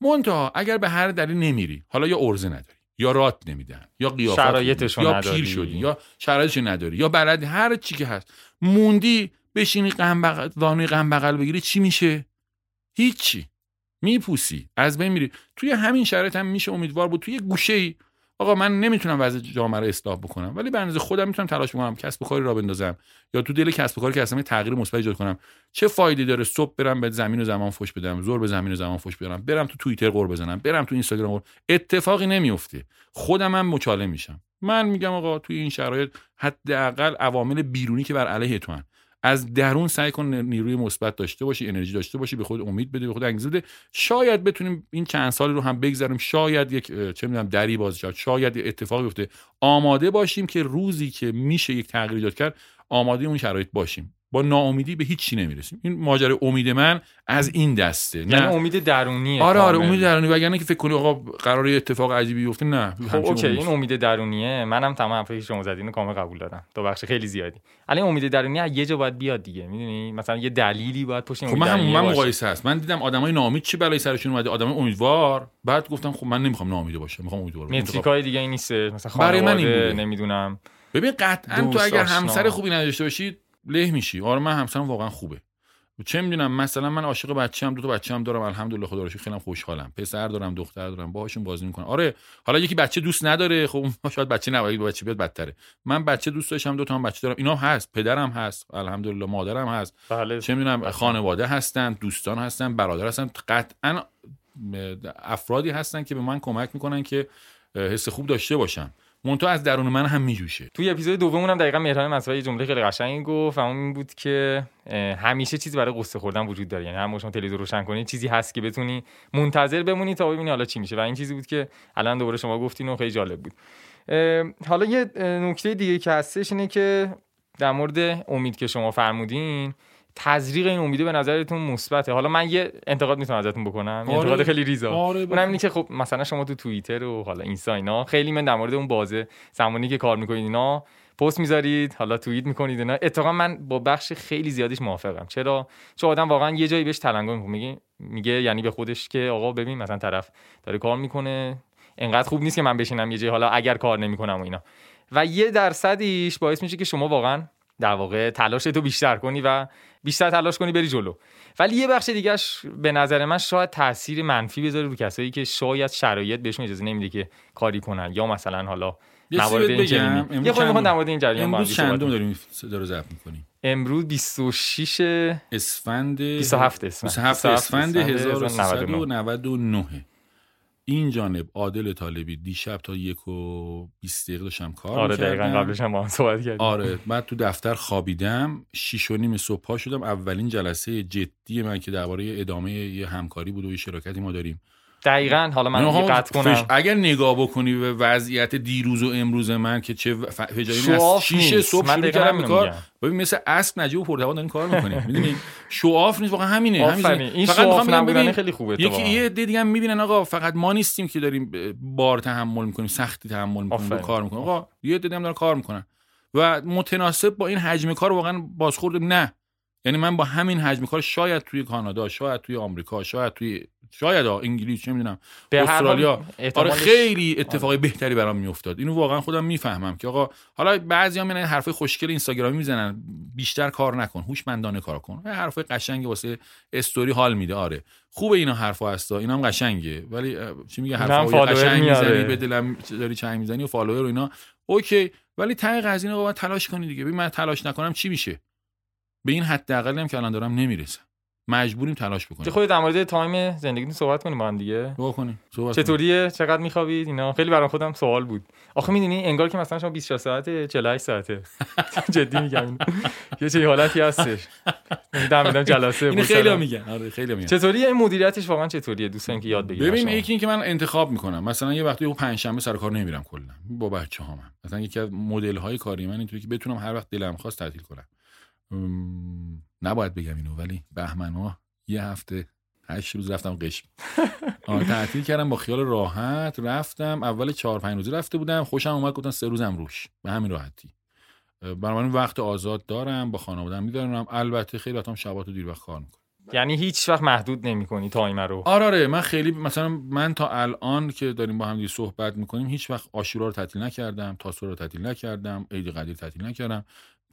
منتها اگر به هر دلیل نمیری حالا یا ارزه نداری یا رات نمیدن یا قیافت یا پیر شدی یا شرایطش نداری یا بلد هر چی که هست. موندی بشینی غم بغل وانوی غم بغل بگیری چی میشه؟ هیچی. میپوسی. از بین میری. توی همین شرایط هم میشه امیدوار بود. توی گوشه ای آقا من نمی‌تونم وضع جامعه رو اصلاح بکنم ولی به اندازه خودم می‌تونم تلاش بکنم کسب و کاری را بندازم یا تو دل کسب و کاری که هستم تغییر مثبت ایجاد کنم. چه فایده داره صبح برم به زمین و زمان فوش بدم زور به زمین و زمان فوش بدم برم تو توییتر قور بزنم برم تو اینستاگرام قور اتفاقی نمیفته. خودم هم مچاله میشم. من میگم آقا توی این شرایط حداقل عوامل بیرونی که بر علیه تو از درون سعی کن نیروی مثبت داشته باشی انرژی داشته باشی به خود امید بده به خود انگیزه بده. شاید بتونیم این چند سالی رو هم بگذریم شاید یک چه می‌دونم دری باز شد. شاید اتفاقی بیفته. آماده باشیم که روزی که میشه یک تغییر ایجاد کرد آماده اون شرایط باشیم. با ناامیدی به هیچی نمی‌رسیم. این ماجرا امید من از این دسته یعنی امید درونیه آره آره امید درونی. وگرنه که فکر کنی آقا قرار اتفاق عجیبی بیفته نه. خب اوکی این امید درونیه. منم تمام حرفی شما زدین کامل قبول دارم. تو بخش خیلی زیادی. الان امید درونی از یه جا باید بیاد دیگه می‌دونی؟ مثلا یه دلیلی باید پشت خب من من مقایسه هست. من دیدم آدمای ناامید چی بلای سرشون اومده؟ آدمای امیدوار. بعد گفتم خب من نمی‌خوام ناامید باشم می‌خوام امیدوار باشم. متریکای دیگه این نیست مثلا برای من این نمی‌دونم. ببین قطعا تو اگر همسر خوبی نداشته باشی له میشی. آره من همسرم واقعا خوبه. چه می‌دونم مثلا من عاشق بچه‌ام دو تا بچه‌ام دارم. الحمدلله خدا رو خیلی خوشحالم. پسر دارم دختر دارم. باهاشون بازی می‌کنم. آره حالا یکی بچه دوست نداره. خب (laughs) شاید بچه نباید بچه بیاد بدتره. من بچه دوست داشتم دو تا هم بچه دارم. اینا هست. پدرم هست. الحمدلله مادرم هست. بله. چه می‌دونم خانواده هستن دوستان هستن برادر هستن. قطعا افرادی هستن که به من کمک می‌کنن که حس خوب داشته باشم. مونتا از درون من هم میجوشه. توی اپیزود دومون هم دقیقا مهران مسئله جمله خیلی قشنگی گفت. و این بود که همیشه چیزی برای قصه خوردن وجود داره. یعنی هم شما تلویزیون روشن کنی چیزی هست که بتونی منتظر بمونی تا ببینی حالا چی میشه. و این چیزی بود که الان دوباره شما گفتین و خیلی جالب بود. حالا یه نکته دیگه که هستش اینه که در مورد امید که شما فرمودین تزریق این امیده به نظرتون مثبته. حالا من یه انتقاد می‌تونم ازتون بکنم. آره. انتقاد خیلی ریزا. آره اونم اینه که خب مثلا شما تو توییتر و حالا اینستا اینا خیلی من در مورد اون بازه زمانی که کار می‌کنید اینا پست می‌ذارید حالا توییت می‌کنید اینا. اتفاقا من با بخش خیلی زیادیش موافقم. چرا؟ چون آدم واقعا یه جایی بهش تلنگر می‌کنه میگه میگه یعنی به خودش که آقا ببین مثلا طرف داره کار می‌کنه. انقدر خوب نیست که من بشینم یه جایی حالا اگر کار نمی‌کنم و اینا. و یه درصدیش باعث میشه که شما واقعا در واقع تلاش تو بیشتر کنی و بیشتر تلاش کنی بری جلو. ولی یه بخش دیگهش به نظر من شاید تاثیر منفی بذاره رو کسایی که شاید شرایط بهشون اجازه نمیده که کاری کنن یا مثلا حالا موارد این بگم. یه خود در مورد این جریان امروز چندم داریم رو ضبط می‌کنیم؟ امروز 26 اسفند 27 اسفند. 27 اسفند 1399 این جانب عادل طالبی دیشب تا یک و 20 دقیقه داشتم کار آره دقیقا قبلش هم با هم صحبت کردیم. آره بعد تو دفتر خوابیدم شیش و نیم صبح پا شدم. اولین جلسه جدی من که درباره ادامه یه همکاری بود و یه شراکتی ما داریم. دقیقا حالا من یه قطع کنم. اگر نگاه بکنی به وضعیت دیروز و امروز من که چه فجایی از شیشه صبح شروع کردم کار. ببین مثل اسب نجیب و داریم کار می‌کنیم می‌دونی؟ (laughs) شواف نیست واقعا همینه همین این فقط نبودن خیلی خوبه یکی یه دیگه هم می‌بینن آقا فقط ما نیستیم که داریم بار تحمل می‌کنیم سختی تحمل می‌کنیم کار می‌کنیم. آقا یه دیگه هم دارن کار می‌کنن. و متناسب با این حجم کار واقعا بازخورد نه. یعنی من با همین حجم کار شاید توی کانادا شاید توی آمریکا شاید توی شاید انگلیس چه می‌دونم استرالیا. آره خیلی اتفاقی بهتری برام میافتاد. اینو واقعا خودم می‌فهمم که آقا حالا بعضیا میرن حرفای خوشگل اینستاگرامی می‌زنن بیشتر کار نکن هوشمندانه کار کن. حرفای قشنگ واسه استوری حال میده. آره. خوبه اینا حرفا هستا. اینا هم قشنگه. ولی چی میگه حرفای قشنگ می‌زنی به دلم داری چنگ می‌زنی و follower و اینا. okay. ولی ته قضیه رو تلاش کنی دیگه. ببین من تلاش نکنم چی میشه؟ به این حداقلی هم که الان دارم نمی‌رسم. مجبوریم تلاش بکنیم. خود در مورد تایم زندگیتون صحبت کنیم با هم دیگه؟ بکنیم چطوریه؟ چقدر میخوابید؟ اینا. خیلی برام خودم سوال بود. آخه می‌دونی انگار که مثلا شما 24 ساعته 48 ساعته. (laughs) جدی میگم. یه چه حالتی هستش. دم میدم جلسه این خیلی میگن. آره خیلی میگن. چطوریه؟ این مدیریتش واقعا چطوریه؟ دوستان که یاد بگیرن ببین یکی اینکه من انتخاب می‌کنم. مثلا یه وقتی پنج شنبه سر کار نمیرم کلا با بچه‌هام مثلا یکی از مدل های کاری من اینطوری که بتونم هر وقت دلم خواست تعطیل کنم. نباید بگم اینو ولی بهمن ها یه هفته هشت روز رفتم قشم. (laughs) تعطیل کردم با خیال راحت رفتم. اول چهار پنج روزی رفته بودم خوشم اومد گفتن سه روزم روش. به همین راحتی. بنابراین وقت آزاد دارم با خانواده‌ام میدارم. البته خیلی وقتام شبات و دیر وقت کار می‌کنم. یعنی هیچ وقت محدود نمی‌کنی تایم رو؟ آره آره. من خیلی مثلا من تا الان که داریم با هم صحبت می‌کنیم هیچ وقت آشورا رو تعطیل نکردم تاسو رو تعطیل نکردم عید قدیر تعطیل نکردم.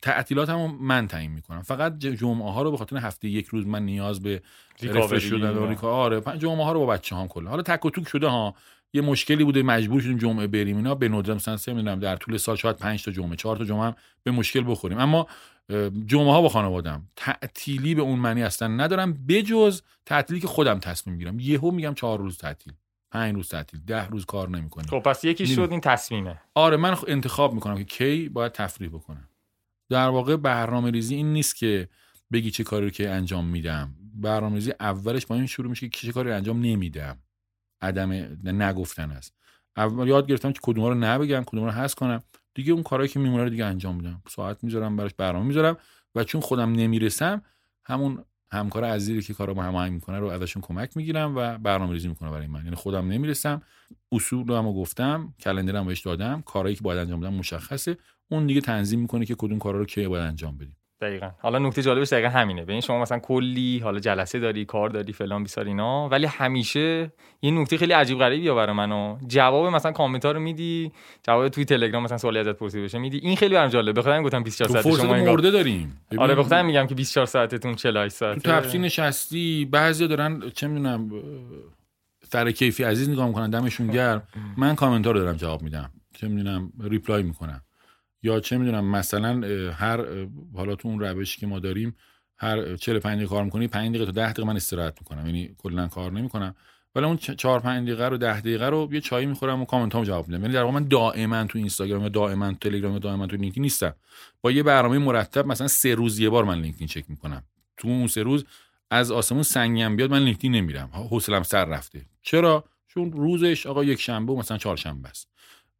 تعطیلاتمو من تعیین می‌کنم. فقط جمعه ها رو به خاطر هفته یک روز من نیاز به رفرش شدن و ریکا آره جمعه ها رو با بچه هم کلا. حالا تک و توک شده ها. یه مشکلی بوده مجبور شدیم جمعه بریم. اینا به ندرت مثلا سه می‌دونم در طول سال شاید 5 تا جمعه 4 تا جمعه هم به مشکل بخوریم. اما جمعه ها با خانوادم تعطیلی به اون معنی اصلا ندارم. بجز تعطیلی که خودم تصمیم می‌گیرم یهو میگم چهار روز تعطیل پنج روز تعطیل ده روز کار نمی‌کنیم. خب پس یکی شد این تصمیمه. آره من انتخاب می‌کنم که کی باید تفریح بکنم در واقع برنامه ریزی این نیست که بگی چه کاری رو که انجام میدم. برنامه ریزی اولش با این شروع میشه که چه کاری انجام نمیدم. عدم نگفتن است. اول یاد گرفتم که کدوم رو نبگم کدوم رو حذف کنم. دیگه اون کارهایی که میمونه رو دیگه انجام میدم. ساعت می‌ذارم براش برنامه می‌ذارم و چون خودم نمی‌رسم همون همکار عزیزی که کارو هماهنگ می‌کنه رو ازشون کمک می‌گیرم و برنامه ریزی می‌کنه برای من. یعنی خودم نمی‌رسم. اصول رو گفتم کلندرم بهش دادم. کارهایی که باید انجام بدم مشخصه. اون دیگه تنظیم می‌کنه که کدوم کارا رو کی باید انجام بدیم. دقیقا. حالا نکته جالبش دقیقا همینه. ببین شما مثلا کلی حالا جلسه داری کار داری فلان بیسار اینا. ولی همیشه یه نکته خیلی عجیب غریبی برای منو. جواب مثلا کامنت رو میدی جواب توی تلگرام مثلا سوالی ازت پرسیده بشه میدی. این خیلی برام جالبه. بخاطر گفتم 24 ساعت شما مرده داریم. آره بخاطر میگم که 24 ساعتتون 48 ساعت تو تفسیر نشستی بعضی دارن چه می‌دونم سر کیفی عزیز نگاه می‌کنن دمشون گرم. من کامنت رو دارم جواب میدم. چه می‌دونم ریپلای می‌کنم. یا چه می‌دونم مثلا هر حالا تو اون روشی که ما داریم هر 45 دقیقه کار می‌کنی 5 دقیقه تا 10 دقیقه من استراحت می‌کنم. یعنی کلا کار نمی‌کنم. ولی اون 4 5 دقیقه رو 10 دقیقه رو یه چای می‌خورم و کامنتام جواب میدم. یعنی در واقع من دائما تو اینستاگرام یا دائما تو تلگرام یا دائما تو لینکدین نیستم. با یه برنامه مرتب مثلا سه روز یه بار من لینکدین چک می‌کنم. تو اون سه روز از آسمون سنگم بیاد من لینکدین نمیرم. حوصلم سر رفته. چرا؟ چون روزش آقا یک شنبه و مثلا چهارشنبه است.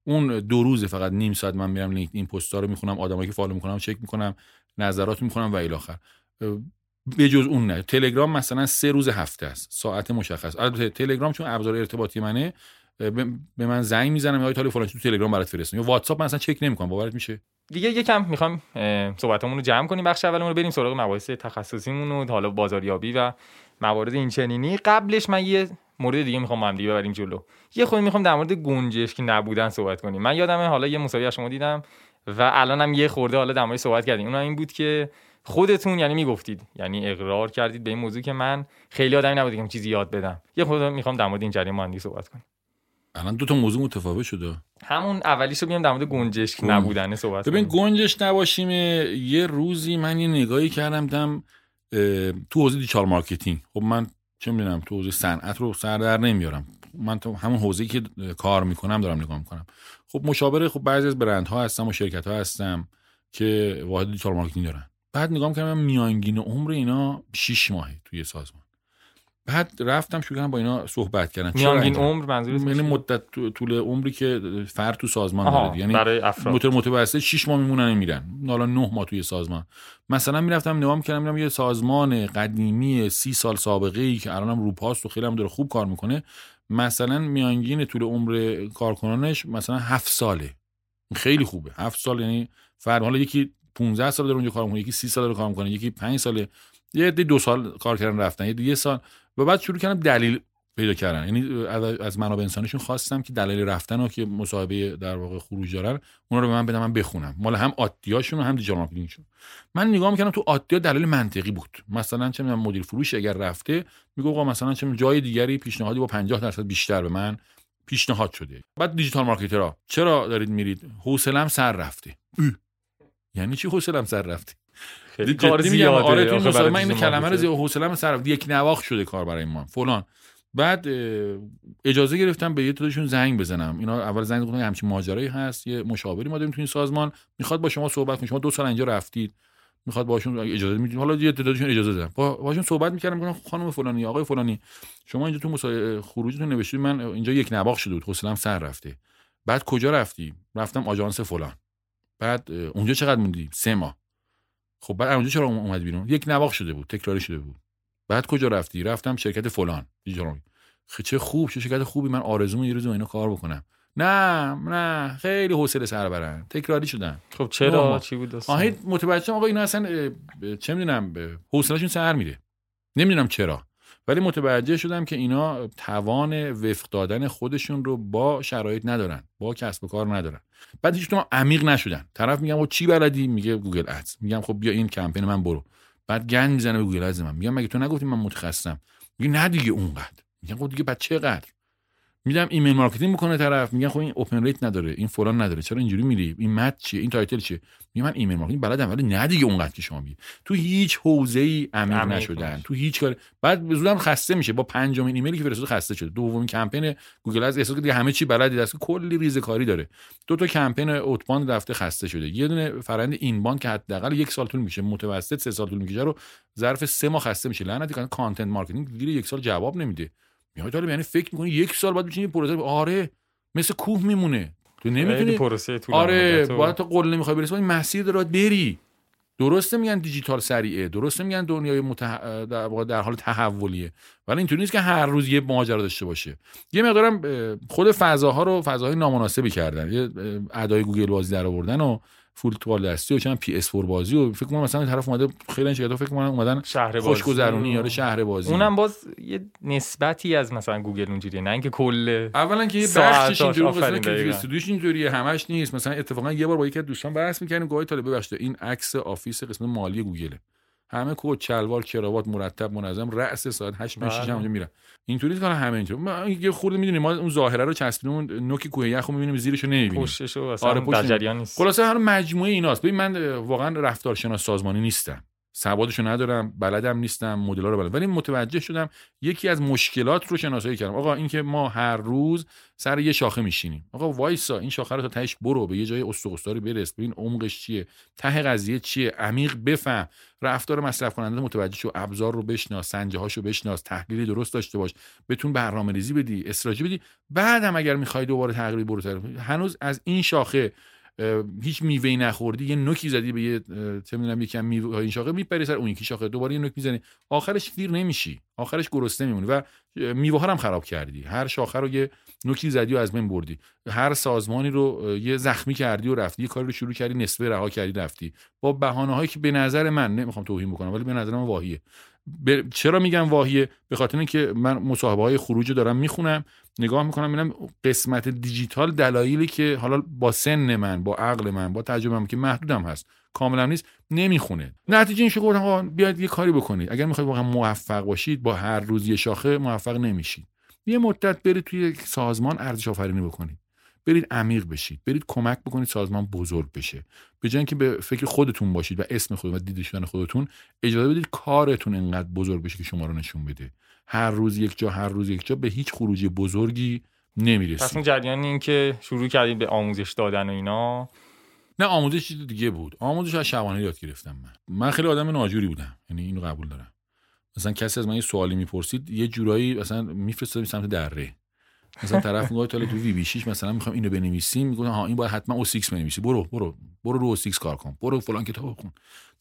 اون دو روز فقط نیم ساعت من میرم لینکدین پست‌ها رو می‌خونم آدمایی که follow می‌کنم چک می‌کنم نظرات می‌کنم و الی آخر. به جز اون نه. تلگرام مثلا سه روز هفته است. ساعت مشخص. البته تلگرام چون ابزار ارتباطی منه به من زنگ می‌زنم یا تالی فلان تو تلگرام برات فرستم. یا واتساپ مثلا چک نمی‌کنم. باورت میشه؟ دیگه یکم می‌خوام صحبتمون جمع کنیم بخش اولمون رو بریم سراغ مباحث تخصصیمون و حالا بازاریابی و موارد این چنینی قبلش من یه مورد دیگه می‌خوام با هم دیگه ببریم جلو. یه خود می‌خوام در مورد گنجش که نبودن صحبت کنیم. من یادمه حالا یه مسابقه شما دیدم و الان هم یه خورده حالا دمای صحبت کردیم. اون این بود که خودتون یعنی می‌گفتید یعنی اقرار کردید به این موضوع که من خیلی آدمی نبودم که چیزی یاد بدم. یه خورده می‌خوام در مورد این جریان ماندی صحبت کنیم. الان دو تا موضوع متفاوت شده. همون اولیشو بیام در مورد گنجشک نبودن صحبت ببین گنجش نباشیم. یه روزی من یه نگاهی کردم دم تو حوزه دیجیتال مارکتینگ. خب من چه می‌دونم تو حوزه صنعت رو سر در نمیارم. من تو همون حوزه‌ای که کار می‌کنم دارم نگاه می‌کنم. خب مشاوره خب بعضی از برندها هستم و شرکت ها هستم که واحد digital marketing دارن. بعد نگاه می‌کردم میانگین عمر اینا 6 ماهه توی سازمان. بعد رفتم شروع کردم با اینا صحبت کردن. میانگین عمر منظور یعنی مدت طول عمری که فرد تو سازمان داره. یعنی برای افراد. متوسط 6 ماه میمونن میرن. حالا 9 ماه توی سازمان. مثلا می‌رفتم نگاه می‌کردم میرم یه سازمان قدیمی 30 سال سابقه ای که الانم روپاست و خیلی هم داره خوب کار می‌کنه. مثلا میانگین طول عمر کارکنانش مثلا 7 ساله. خیلی خوبه. 7 سال یعنی فرد حالا یکی 15 سال داره اونجا کار می‌کنه یکی 30 سال داره کار می‌کنه یکی 5 ساله. یه دو سال کار کردن رفتن. یه یه سال و بعد شروع کردم دلیل پیدا کردن. یعنی از منابع انسانیشون خواستم که دلیل رفتن و که مصاحبه در واقع خروج دارن اونا رو به من بدم من بخونم. مال هم عادیاشون هم دیجیتال من نگاه می‌کردم تو عادیا دلیل منطقی بود. مثلا چه می‌دونم مدیر فروش اگر رفته میگه آقا مثلا چه جای دیگری پیشنهادی با 50 درصد بیشتر به من پیشنهاد شده. بعد دیجیتال مارکترها چرا دارید میرید؟ حوصله‌ام سر رفته. یعنی چی حوصله‌ام سر رفته؟ خیلی کار زیاده آره تو من این کلمه رو زیاد حوصله‌ام سر یک نواخ شده کار برای ما فلان. بعد اجازه گرفتم به یه تاشون زنگ بزنم. اینا اول زنگ گفتن همچین ماجرایی هست یه مشاوری ما داریم تو این سازمان. می‌خواد با شما صحبت کنه. شما دو سال اینجا رفتید. می‌خواد باشون اجازه می‌دید. حالا یه تعدادشون اجازه دادم با باشون صحبت می‌کردم گفتم خانم فلانی آقای فلانی. شما اینجا تو مسا... خروجتون نوشتید. من اینجا یک نواخ شده بود. حوصله‌ام سر رفته. بعد کجا رفتی؟ رفتم آژانس فلان. بعد اونجا چقدر موندی؟ سه ماه. خب بعد اونجا چرا اومد بیرون؟ یک نواخ شده بود تکراری شده بود. بعد کجا رفتی؟ رفتم شرکت فلان خب چه خوب چه شرکت خوبی من آرزوم یه روز اینا کار بکنم. نه نه خیلی حوصله سر برن. تکراری شدن. خب چرا؟ چی بود آهی متوجه آقا اینا اصلا چه می‌دونم حوصلهشون سر میره. نمی‌دونم چرا. ولی متوجه شدم که اینا توان وفق دادن خودشون رو با شرایط ندارن با کسب و کار ندارن. بعد هیچ عمیق نشدن. طرف میگم و چی بلدی؟ میگه Google Ads. میگم خب بیا این کمپین من برو. بعد گند می‌زنه به Google Ads من. میگم مگه تو نگفتی من متخصصم؟ میگه نه دیگه اونقدر. میگم خب دیگه بعد چقدر؟ میدم email marketing می‌کنه طرف میگن خب این open rate نداره این فلان نداره چرا اینجوری میری؟ این متن چیه؟ این title چیه؟ میگم من ایمیل مارکتینگ بلدم ولی نه دیگه اونقدر که شما میگی. تو هیچ حوزه ای عمیق نشدن. تو هیچ کار بعد به زودم خسته میشه. با پنجمین ایمیلی که فرستاد خسته شده. دومین کمپین گوگل از احساس دیگه همه چی بلدی دست کلی ریزه کاری داره. دو تا کمپین اوتباند رفته خسته شده. یه دونه فرند اینباند که حداقل یک سال طول میشه متوسط سه سال طول می‌کشه رو ظرف سه ماه خسته میشه. لعنتی کانتنت مارکتینگ دیگه یک سال جواب نمیده. میاد حالا یعنی فکر می‌کنی یک سال بعد بتونی پروسه؟ آره مثل کوه میمونه. تو نمی‌تونی پروسه آره باید تو قله می‌خوای برسی مسیر داره بری. درسته میگن دیجیتال سریعه درسته میگن دنیای متح... در, در حال تحولیه ولی اینطوری نیست که هر روز یه ماجرا داشته باشه. یه مقدارم خود فضاها رو فضاهای نامناسبی کردن. یه ادای گوگل بازی در آوردن و فوتبال دستی و چند PS 4 بازی و فکر کنم مثلا طرف اومده خیلی این شرکت‌ها فکر کنم اومدن شهر خوشگذرونی یا شهر بازی. اونم باز یه نسبتی از مثلا گوگل اونجوریه نه اینکه کل اولا که یه بخشش اینجوری مثلا که استودیوش اینجوریه همش نیست. مثلا اتفاقا یه بار با یکی از دوستان بحث می‌کردیم گفت آقای طالبی ببخشید این عکس office قسمت مالی گوگله. همه کت شلوار کراوات مرتب منظم رأس ساعت 8 به 6 اونجا میرن. اینطوری که همه اینطور ما یه خورده می‌دونیم ما اون ظاهره رو چسبیدیم نوک کوه یخو می‌بینیم زیرش رو نمی‌بینیم پشتش آره در جریان نیست. خلاصه هر مجموعه ایناست. ببین من واقعا رفتارشناس سازمانی نیستم. سوادشو ندارم بلدم نیستم مدل رو بلد ولی متوجه شدم یکی از مشکلات رو شناسایی کردم. آقا اینکه ما هر روز سر یه شاخه میشینیم. آقا وایسا این شاخه رو تا تهش برو به یه جای استقصاری برس. ببین عمقش چیه ته قضیه چیه عمیق بفهم. رفتار مصرف کننده متوجه شو ابزار رو بشناس سنجه هاشو بشناس تحلیل درست داشته باش. بتون برنامه ریزی بدی استراتژی بدی. بعدم اگر می‌خوای دوباره تغییر برو هنوز از این شاخه هیچ میوه نخوردی یه نوکی زدی به یه چه می‌دونم یکم میوه این شاخه میپری سر اون یکی شاخه دوباره یه نوک می‌زنی. آخرش فیر نمیشی. آخرش گرسنه میمونی و میوه هم خراب کردی. هر شاخه رو یه نوکی زدی و از من بردی. هر سازمانی رو یه زخمی کردی و رفتی. یه کاری رو شروع کردی نصفه رها کردی رفتی. با بهانه هایی که به نظر من نمی‌خوام توهین بکنم ولی به نظر من واهیه. چرا میگم واهیه؟ به خاطر اینکه من مصاحبه های خروج دارم می‌خونم نگاه می‌کنم ببینم قسمت دیجیتال دلایلی که حالا با سن من با عقل من با تجربه که محدودم هست کاملا نیست نمی‌خونه. نتیجه این شو گفتم بیاید یه کاری بکنید. اگر می‌خواید واقعا موفق باشید با هر روز یه شاخه موفق نمیشید. یه مدت برید توی سازمان ارزش آفرینی بکنید. برید عمیق بشید برید کمک بکنید سازمان بزرگ بشه. به جای اینکه به فکر خودتون باشید و اسم خود و دیده شدن خودتون اجازه بدید کارتون انقدر بزرگ بشه که شما رو نشون بده. هر روز یک جا هر روز یک جا به هیچ خروجی بزرگی نمی‌رسید. پس اون جریان این که شروع کردید به آموزش دادن و اینا؟ نه آموزش چیز دیگه بود. آموزش از شبانه یاد گرفتم من. من خیلی آدم ناجوری بودم یعنی اینو قبول دارم. مثلا کسی از من یه سوالی می‌پرسید یه جورایی مثلا میفرستادم سمت دره. مثلا طرف میگه تو تو وی بی 6 مثلا می‌خوام اینو بنویسیم میگه ها این باید حتما او 6 بنویسی. برو برو برو رو او 6 کار کن. برو فلان کتاب بخون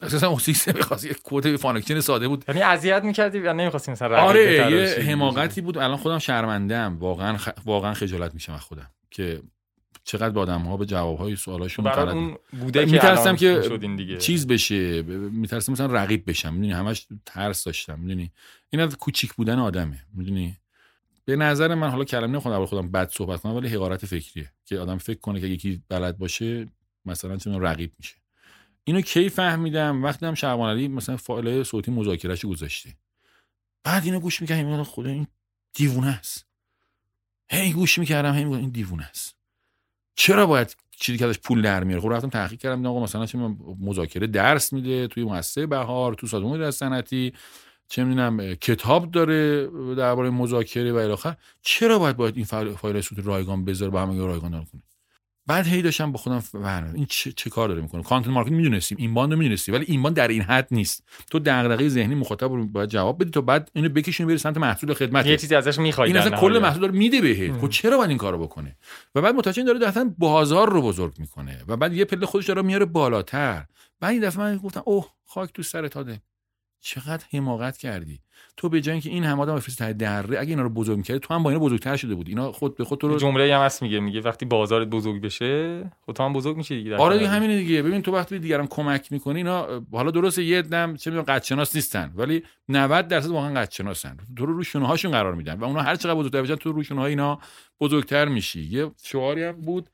مثلا او 6 می‌خواست یک کد فانکشن ساده بود. یعنی اذیت می‌کردی یا نمی‌خواستی مثلا آره یه حماقتی بود. الان خودم شرمندم واقعا خ... واقعا خجالت میشم از خودم که چقدر با آدم ها به جواب های سوالاشون اون بوده که میترسم که چیز بشه. میترسم مثلا رقیب بشم. می‌دونی همش ترس داشتم. می‌دونی؟ این از کوچیک بودن آدمه. می‌دونی؟ به نظر من حالا کلمه نمی‌خوام برای خودم بد صحبت کنم ولی حقارت فکریه که آدم فکر کنه که یکی بلد باشه مثلا چون رقیب میشه. اینو کی فهمیدم؟ وقتی هم شعبان علی مثلا فایل صوتی مذاکرهش گذاشته. بعد اینو گوش می‌کردم خدا این دیوونه است. هی گوش می‌کردم هی این دیوونه است. چرا باید چیزی که ازش پول در میاره؟ خب رفتم تحقیق کردم آقا مثلا چه مذاکره درس میده توی مؤسسه بهار تو سازمان مدیریت صنعتی. چه می‌دونم کتاب داره درباره مذاکره و الی چرا باید باید این فایل صوت رایگان بذاره با همه رایگان کنه؟ بعد هی داشتم با خودم این چه, چه کار داره می‌کنه؟ content marketing می‌دونستیم این باند می‌دونستی ولی این باند در این حد نیست. تو دغدغه ذهنی مخاطب رو باید جواب بدی تو بعد اینو بکشونی بری سمت محصول خدمت یه چیزی ازش می‌خوای این اصلا کل محصول داره میده بهت. خب چرا باید این کارو بکنه؟ و بعد متوجه داره اصلا بازار رو بزرگ می‌کنه. و بعد یه پله خودش داره میاره بالاتر. بعد این دفعه من گفتم اوه خاک تو سر عادل چقدر حماقت کردی. تو به جای اینکه این هم آدم بفرستی ته دره اگه اینا رو بزرگ می‌کردی تو هم با اینا بزرگتر شده بود اینا خود به خود تو رو جمله هم هست میگه میگه وقتی بازارت بزرگ بشه خود هم بزرگ میشی دیگه آره دیگه همین دیگه. ببین تو وقتی دیگران کمک می‌کنی اینا حالا درست یه دم چه می‌دونم قد شناس نیستن ولی 90 درصد واقعا قد شناسن تو رو رو شونه هاشون قرار میدن و اونا هر چقدر بزرگتر بشن تو رو شونه های اینا بزرگتر میشی. یه شعاری هم بود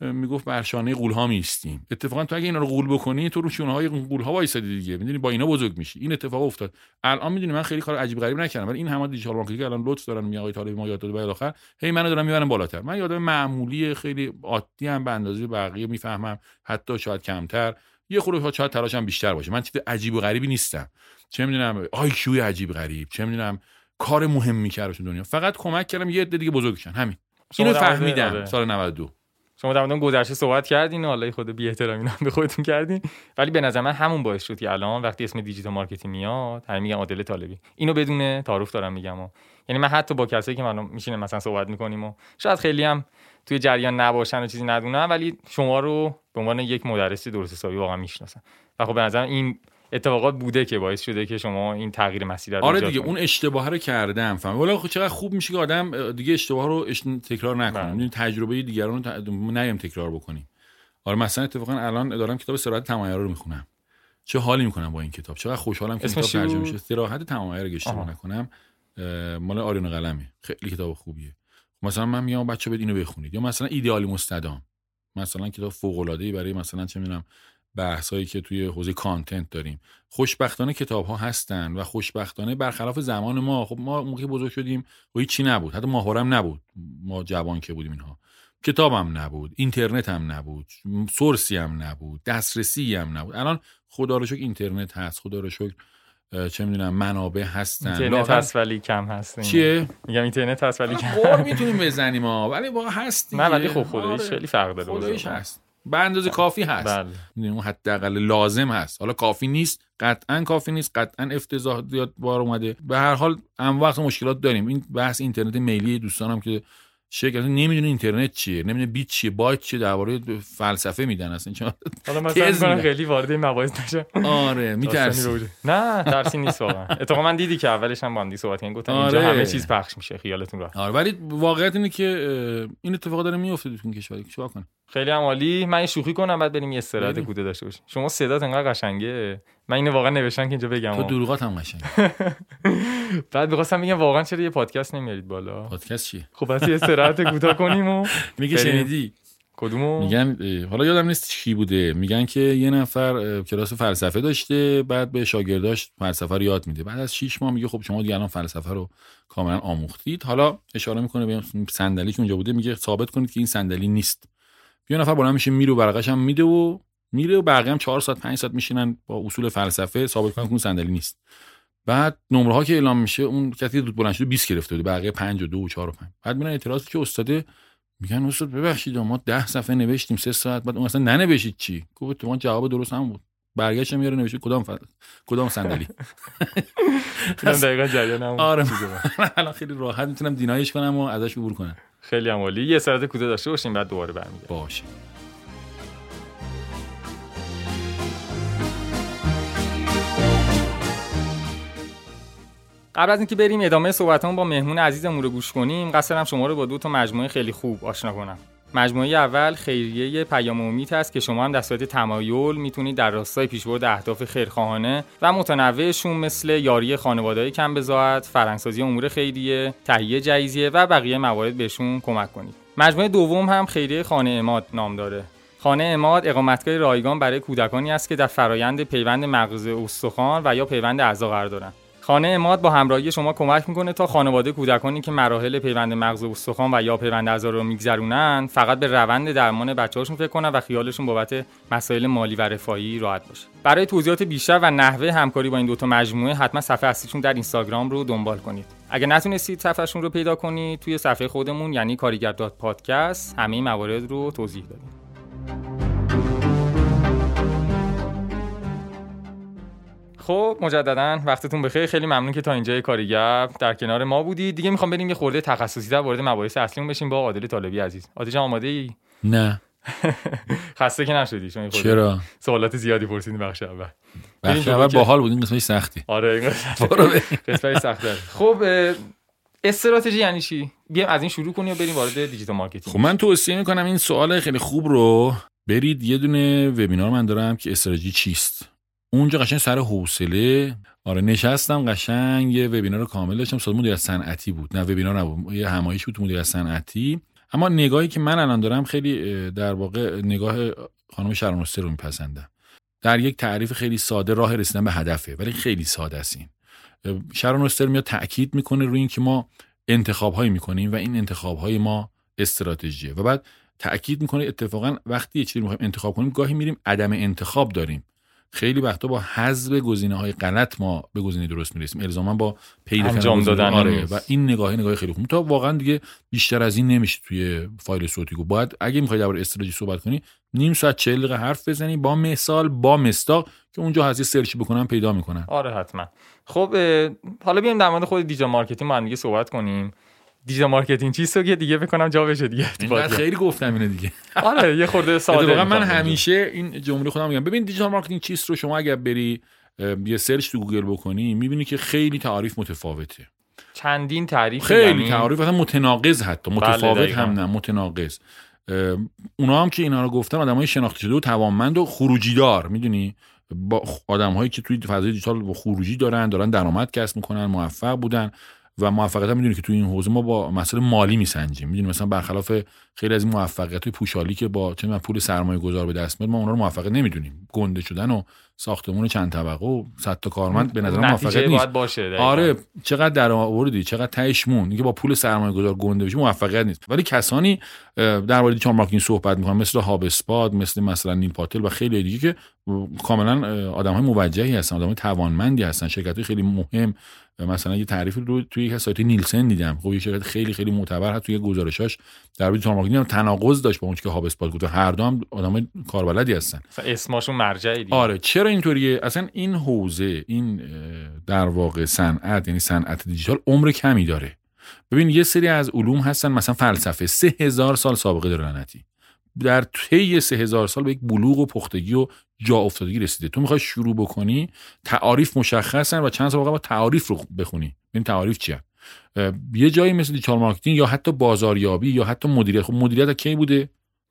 می‌گفت بر شانه قول ها میستیم اتفاقا تو اگه اینا رو قول بکنی تو رو شونه های قول ها وایسادی دیگه. می‌دونی با اینا بزرگ میشی. این اتفاق افتاد. الان می‌دونی من خیلی کار عجیب غریب نکردم. ولی این همه digital marketing الان لطف دارن میگن آقای طالبی ما یاد داده به آخر هی منو دارن می‌برن بالاتر. من یادم معمولی خیلی عادی هم به اندازه بقیه می‌فهمم. حتی شاید کمتر. یه خورده شاید تلاشم بیشتر باشه. من چیز عجیب و غریبی نیستم. چه می‌دونم IQ عجیب غریب. چه می‌دونم کار مهم می‌کردم دنیا. فقط کمک کردم یه عده دیگه بزرگشن همین. اینو فهمیدم. آره. سال 92 شما در مورد گذشته صحبت کردین حالا خود بی احترامی به خودتون کردین ولی به نظر من همون باعث شد که الان وقتی اسم digital marketing میاد همین میگم عادل طالبی اینو بدونه تعارف دارم میگم و. یعنی من حتی با کسایی که من میشینه مثلا صحبت می‌کنیم و شاید خیلی هم توی جریان نباشن و چیزی ندونن ولی شما رو به عنوان یک مدرسی درست حسابی واقعا می‌شناسن و خب به نظر این اتفاقات بوده که باعث شده که شما این تغییر مسیر رو آره دیگه اون اشتباه رو کردم فهم ولی خب چقدر خوب میشه که آدم دیگه اشتباه رو تکرار نکنه. بله. یعنی تجربه دیگران رو نیم تکرار بکنیم. آره مثلا اتفاقا الان دارم کتاب سراحت تمایل رو می‌خونم. چه حالی می‌کنم با این کتاب؟ چقدر خوشحالم که کتاب ترجمه میشه؟ سراحت تمایل رو اشتباه نکنم مال آریون قلمه. خیلی کتاب خوبیه. مثلا من میام بچه بد اینو بخونید. یا مثلا ایدئالی مستدام. مثلا کتاب فوق العاده برای مثلا چه می‌دونم بحثایی که توی حوزه کانتنت داریم. خوشبختانه کتاب ها هستن و خوشبختانه برخلاف زمان ما خب ما موقعی بزرگ شدیم و هیچی نبود. حتی ماهورم نبود. ما جوان که بودیم اینها. کتابم نبود اینترنت هم نبود سورسی هم نبود دسترسی هم نبود. الان خدا رو شکر اینترنت هست خدا رو شکر چه می‌دونم منابع هستن. اینترنت هست ولی کم هست چیه؟ میگم اینترنت هست ولی کم. می‌تونیم بزنیم ها ولی واقعا هست نه ولی خب خداییش آره. خیلی فرق داره خداییش هست. به اندازه کافی هست. بله. اون حداقل لازم هست. حالا کافی نیست قطعا کافی نیست قطعا افتضاح زیاد بار اومده. به هر حال هم وقت مشکلات داریم. این بحث اینترنت میلی دوستانم که شرکت نمی‌دونه اینترنت چیه نمی‌دونه بیت چیه بایت چیه درباره فلسفه میدن اصلا. چون حالا مثلا خیلی وارد این مباحث نشه آره میترسی. نه ترسی نیست واقعا. اتفاقا من دیدی که اولش هم باندی صحبت کردن آره. اینجا همه چیز پخش میشه خیالتون راحت. آره ولی واقعیت اینه که این اتفاق داره میفته تو این کشور چیکار کنه خیلی هم عالی من شوخی کنم بعد بریم یه استراحت. کوتاه داشته باشیم. شما صدات انقدر قشنگه. من اینو واقعا نوشتم که اینجا بگم. تو. دروغات هم قشنگ (laughs) بعد می‌خواستم بگم واقعا چرا یه پادکست نمیارید بالا؟ پادکست چیه؟ خب بس یه استراحت کوتاه کنیم و (laughs) میگه. شنیدی. کدومو؟ میگن حالا یادم نیست کی بوده. میگن که یه نفر کلاس فلسفه داشته بعد به شاگرداش فلسفه رو یاد میده. بعد از 6 ماه میگه خب شما دیگه الان فلسفه رو کاملا آموختید. حالا اشاره می‌کنه به صندلی که اونجا بوده. میگه ثابت کنید که این صندلی نیست. یه نفر بلند میشه میره و برقش هم میده و میره و بقیه هم 4 ساعت 5 ساعت میشینن با اصول فلسفه ثابت کنن که اون صندلی نیست. بعد نمره ها که اعلام میشه اون کسی که دود بلند شده 20 گرفته بوده بقیه 5 و 2 و 4 و 5 بعد میرن اعتراض که استاد میگن استاد ببخشید ما ده صفحه نوشتیم سه ساعت بعد اون اصلا ننوشید چی؟ گفت تو جواب درست هم بود. برگشت میاره نوشته کدام ف... کدام صندلی؟ (laughs) دقیقا جریان آره. (laughs) بود. الان خیلی راحت می‌تونم دینایش کنم و ازش عبور کنم. خیلی هم عالی یه استراحت کوتاه داشته باشیم بعد دوباره برمیگردیم. باشه. قبل از اینکه بریم ادامه صحبتمون با مهمون عزیزمون رو گوش کنیم. قصدم شما رو با دو تا مجموعه خیلی خوب آشنا کنم. مجموعه اول خیریه پیام امید هست که شما هم در صورت تمایل می‌تونید در راستای پیشبرد اهداف خیرخواهانه و متنوعشون مثل یاری خانواده‌های کم بزاعت، فرهنگسازی امور خیریه، تهیه جایزیه و بقیه موارد بهشون کمک کنید. مجموعه دوم هم خیریه خانه اماد نام داره. خانه اماد اقامتگاه رایگان برای کودکانی است که در فرایند پیوند مغز استخوان و یا پیوند اعضا قرار دارند. خانه اماد با همراهی شما کمک می‌کنه تا خانواده کودکانی که مراحل پیوند مغز استخوان و یا پیوند اعضا رو میگذرونن فقط به روند درمان بچه‌هاشون فکر کنن و خیالشون بابت مسائل مالی و رفاهی راحت باشه. برای توضیحات بیشتر و نحوه همکاری با این دوتا مجموعه حتما صفحه اصلیشون در اینستاگرام رو دنبال کنید. اگه نتونستید صفحهشون رو پیدا کنید توی صفحه خودمون یعنی کاریگر پادکست همه موارد رو توضیح دادیم. خب مجددا وقتتون بخیر. خیلی ممنون که تا اینجای کاریگر در کنار ما بودید دیگه می‌خوام بریم یه خورده تخصصی در وارد مباحث اصلیمون بشیم با عادل طالبی عزیز. عادل جان آماده ای نه. (laughs) خسته که نشدی. چون چرا؟ سوالات زیادی پرسیدیم بخش اول. بخش اول باحال بود این قسمتش سختی. آره این (laughs) قسمت-. قسمت سخت خب استراتژی یعنی چی؟ بیام از این شروع کنیم و بریم وارد digital marketing خب من توصیه می‌کنم این سوال خیلی خوب رو برید یه دونه وبینار من دارم که استراتژی چیست. اونجا قشنگ سر حوصله. آره نشستم قشنگ یه وبینار کامل داشتم. صد مدیریت صنعتی بود. نه وبینار نبود. یه همایش بود تو مدیریت صنعتی. اما نگاهی که من الان دارم خیلی در واقع نگاه خانم شرانوسته رو میپسندم. در یک تعریف خیلی ساده راه رسیدن به هدفه ولی خیلی ساده است این. استر میاد تاکید می‌کنه روی اینکه ما انتخاب هایی می‌کنیم و این انتخاب های ما استراتژیه. و بعد تاکید می‌کنه اتفاقا وقتی یه چیزی می‌خوایم انتخاب کنیم گاهی میریم عدم انتخاب داریم. خیلی وقتا با حذف گزینه های غلط ما به گزینه درست می‌رسیم. الزاما با پیدا کردن انجام دادن آره. و این نگاهی نگاهی خیلی خوب. تا واقعا دیگه بیشتر از این نمیشه توی فایل صوتی گفت. باید اگه می‌خوای درباره استراتژی صحبت کنی نیم ساعت 40 دقیقه حرف بزنی با مثال با مستاق که اونجا هستی سرچ بکنن پیدا می‌کنن. آره حتما. خب حالا بیایم در مورد خود digital marketing با هم دیگه صحبت کنیم. digital marketing چیست که دیگه بکنم جا بشه دیگه پادکست. خیلی گفتم اینو دیگه. آره یه خورده (laughs) ساده اتفاقا من همیشه این جمله خودم میگم. ببین digital marketing چیست رو شما اگر بری یه search تو گوگل بکنی می‌بینی که خیلی تعریف متفاوته. چندین تعریف خیلی تعریف اصلا متناقض حتی. متفاوت دقیقاً. هم نه متناقض. اونا هم که اینا رو گفتن آدمای شناخته شده و توانمند و خروجی دار می‌دونی؟ با آدم هایی که توی فضای دیجیتال با خروجی دارن دارن درآمد کسب می‌کنن موفق بودن. و موفقیت هم می‌دونی که توی این حوزه ما با مسئله مالی میسنجیم. می‌دونی مثلا برخلاف خیلی از این موفقیت های پوشالی که با چه پول سرمایه گذار به دست میاد ما اونا رو موفق نمی‌دونیم. گنده شدن و ساختمون چند طبقه و صد تا کارمند به نظر موفقیت نیست. باید باشه. آره چقدر در آوردی چقدر تهش مون. اینکه با پول سرمایه گذار گنده بشی موفقیت نیست. ولی کسانی در مورد digital marketing صحبت می‌کنن مثل HubSpot مثل مثلا نیل پاتل و خیلی دیگه که کاملا آدم های موجهی هستن آدم های توانمندی هستن شرکت های خیلی مهم اه، مثلا یه تعریفی رو توی یک سایت نیلسن دیدم. خب یه شرکت خیلی خیلی معتبر هست توی گزارشاش. در مورد marketing هم تناقض داشت با اون که HubSpot گفت و هر دو هم آدم کاربلدی هستن. اسمشون مرجعی دیگه. آره چرا اینطوریه؟ اصلا این حوزه این در واقع صنعت یعنی صنعت دیجیتال عمر کمی داره. ببین یه سری از علوم هستن مثلا فلسفه. سه هزار سال سابقه داره لعنتی. در طی سه هزار سال به یک بلوغ و پختگی و جا افتادگی رسیده. تو می‌خوای شروع بکنی تعاریف مشخصن و چند سال واقعا با تعاریف رو بخونی. این تعاریف چیه؟ یه جایی مثل digital marketing یا حتی بازاریابی یا حتی مدیریت. خب مدیریت از کی بوده؟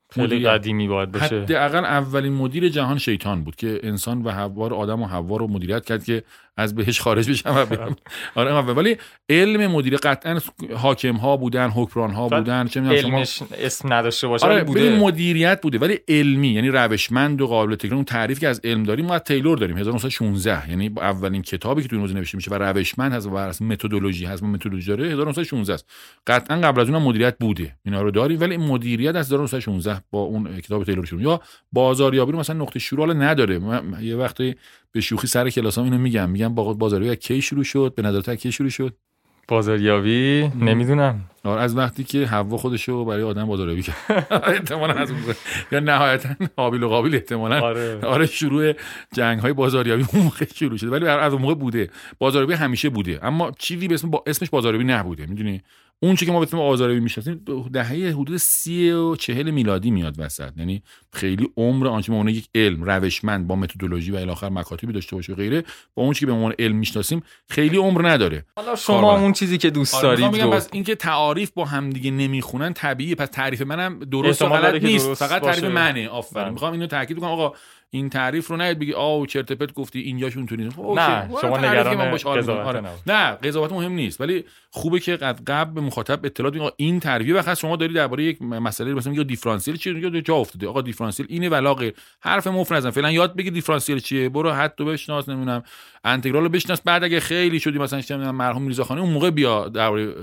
خیلی. قدیمی باید بشه. حداقل اولین مدیر جهان شیطان بود که انسان و حوا آدم و حوا رو مدیریت کرد که از بهشت خارج بشن و. آره اول. ولی علم مدیر قطعا حاکم ها بودن حکمران ها بودن چه می‌دونم شما. اسم نداشته باشه آره بوده. مدیریت بوده. ولی علمی یعنی روشمند و قابل تکرار اون تعریفی که از علم داریم ما از تیلور داریم. 1916 یعنی اولین کتابی که تو این نوشته میشه و روشمند هست و اساس متدولوژی هست. و متدولوژی داره 1916 است. قطعا قبل از اون مدیریت بوده. اینا رو داریم ولی مدیریت از 1916 با اون کتاب تیلور شروع. یا بازاریابی رو مثلا نقطه شروع نداره. من یه وقتی به شوخی سر کلاسام اینو میگم. میگم با بازاریابی از کی شروع شد؟ به نظر کی شروع شد؟ بازاریابی؟ نمی‌دونم. آره از وقتی که حوا خودشو برای آدم بازاریابی کرد. (laughs) احتمالاً از اون. یا نهایتا حابیل و قابیل احتمالاً. آره. آره شروع جنگ های بازاریابی اون موقع شروع شده ولی از اون موقع بوده. بازاریابی همیشه بوده. اما چیزی به اسم با اسمش بازاریابی نبوده. می‌دونی؟ اون چی که ما به اسم بازاریابی می‌شناسیم دهه حدود سی و چهل میلادی میاد وسط یعنی خیلی عمر آنچه ما یک علم روشمند با متدولوژی و الی آخر مکاتبی داشته باشه و غیره با اون چی که به عنوان علم می‌شناسیم خیلی عمر نداره حالا شما کاربر. اون چیزی که دوست آره دارید بگم رو پس اینکه تعاریف با همدیگه نمی‌خونن طبیعیه پس تعریف منم درست و غلط نیست درست فقط تعریف. منه آفرین بله. می‌خوام اینو تاکید کنم آقا این تعریف رو نید بگی آو چرت پرت گفتی اینجاشون تو نیست. خب،. نه، شما تعریفی نگران می‌کنم. قضاوت آره. نه قضاوت مهم نیست. ولی خوبه که قد قبل به مخاطب اطلاع بدین آقا این تعریفی وقت شما داری درباره یک مسئله مثلا یا دیفرانسیل چیه؟ یا جا افتاده. آقا دیفرانسیل اینه ولا غیر. حرف مفت نزن. فعلا یاد بگیر دیفرانسیل چیه. برو حد تو بشناس نمی‌دونم. انتگرال رو بشناس. بعد اگه خیلی شدی مثلا چه می‌دونم مرحوم میرزاخانی اون موقع بیا درباره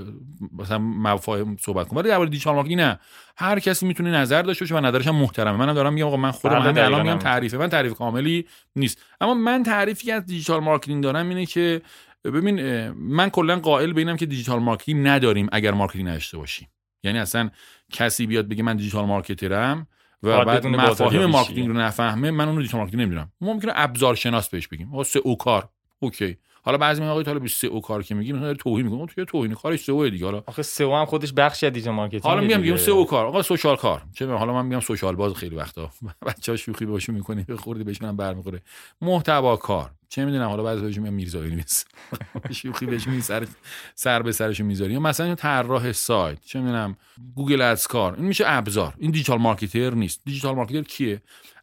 مثلا مفاهیم صحبت کن. ولی درباره digital marketing نه. هر کسی می‌تونه نظر داشته باشه و نظرش هم محترمه. منم دارم میگم آقا من خودم بله، همین الان میگم همین. تعریف من تعریف کاملی نیست. اما من تعریفی که از digital marketing دارم اینه که ببین من کلا قائل به اینم که digital marketing نداریم اگر marketing نداشته باشیم. یعنی اصلا کسی بیاد بگه من digital marketer م و بعد مفاهیم marketing. رو نفهمه من اون رو digital marketing نمی‌دونم. ممکنه ابزار شناس بهش بگیم. آقا SEO کار. اوکی. حالا بعضی میگن آقا به SEO کار که میگیم مثلا توهین می‌کنه. تو توهین کارش SEO دیگه. حالا آخه SEO هم خودش بخشی از digital marketing حالا میگم میگم. SEO کار. آقا social کار. چه می‌دونم، حالا من میگم social باز خیلی وقتا. (laughs) بچه‌ها شوخی باشون می‌کنه خورده بهشون برمیخوره. محتوا کار. چه می‌دونم حالا بعضی بهشون میگم میرزایی نیست. (laughs) شوخی بهشون می سر سر به سرشون می‌ذاری. یا مثلا طراح سایت. چه می‌دونم Google Ads کار. این میشه ابزار. این digital marketer نیست. digital marketer کیه؟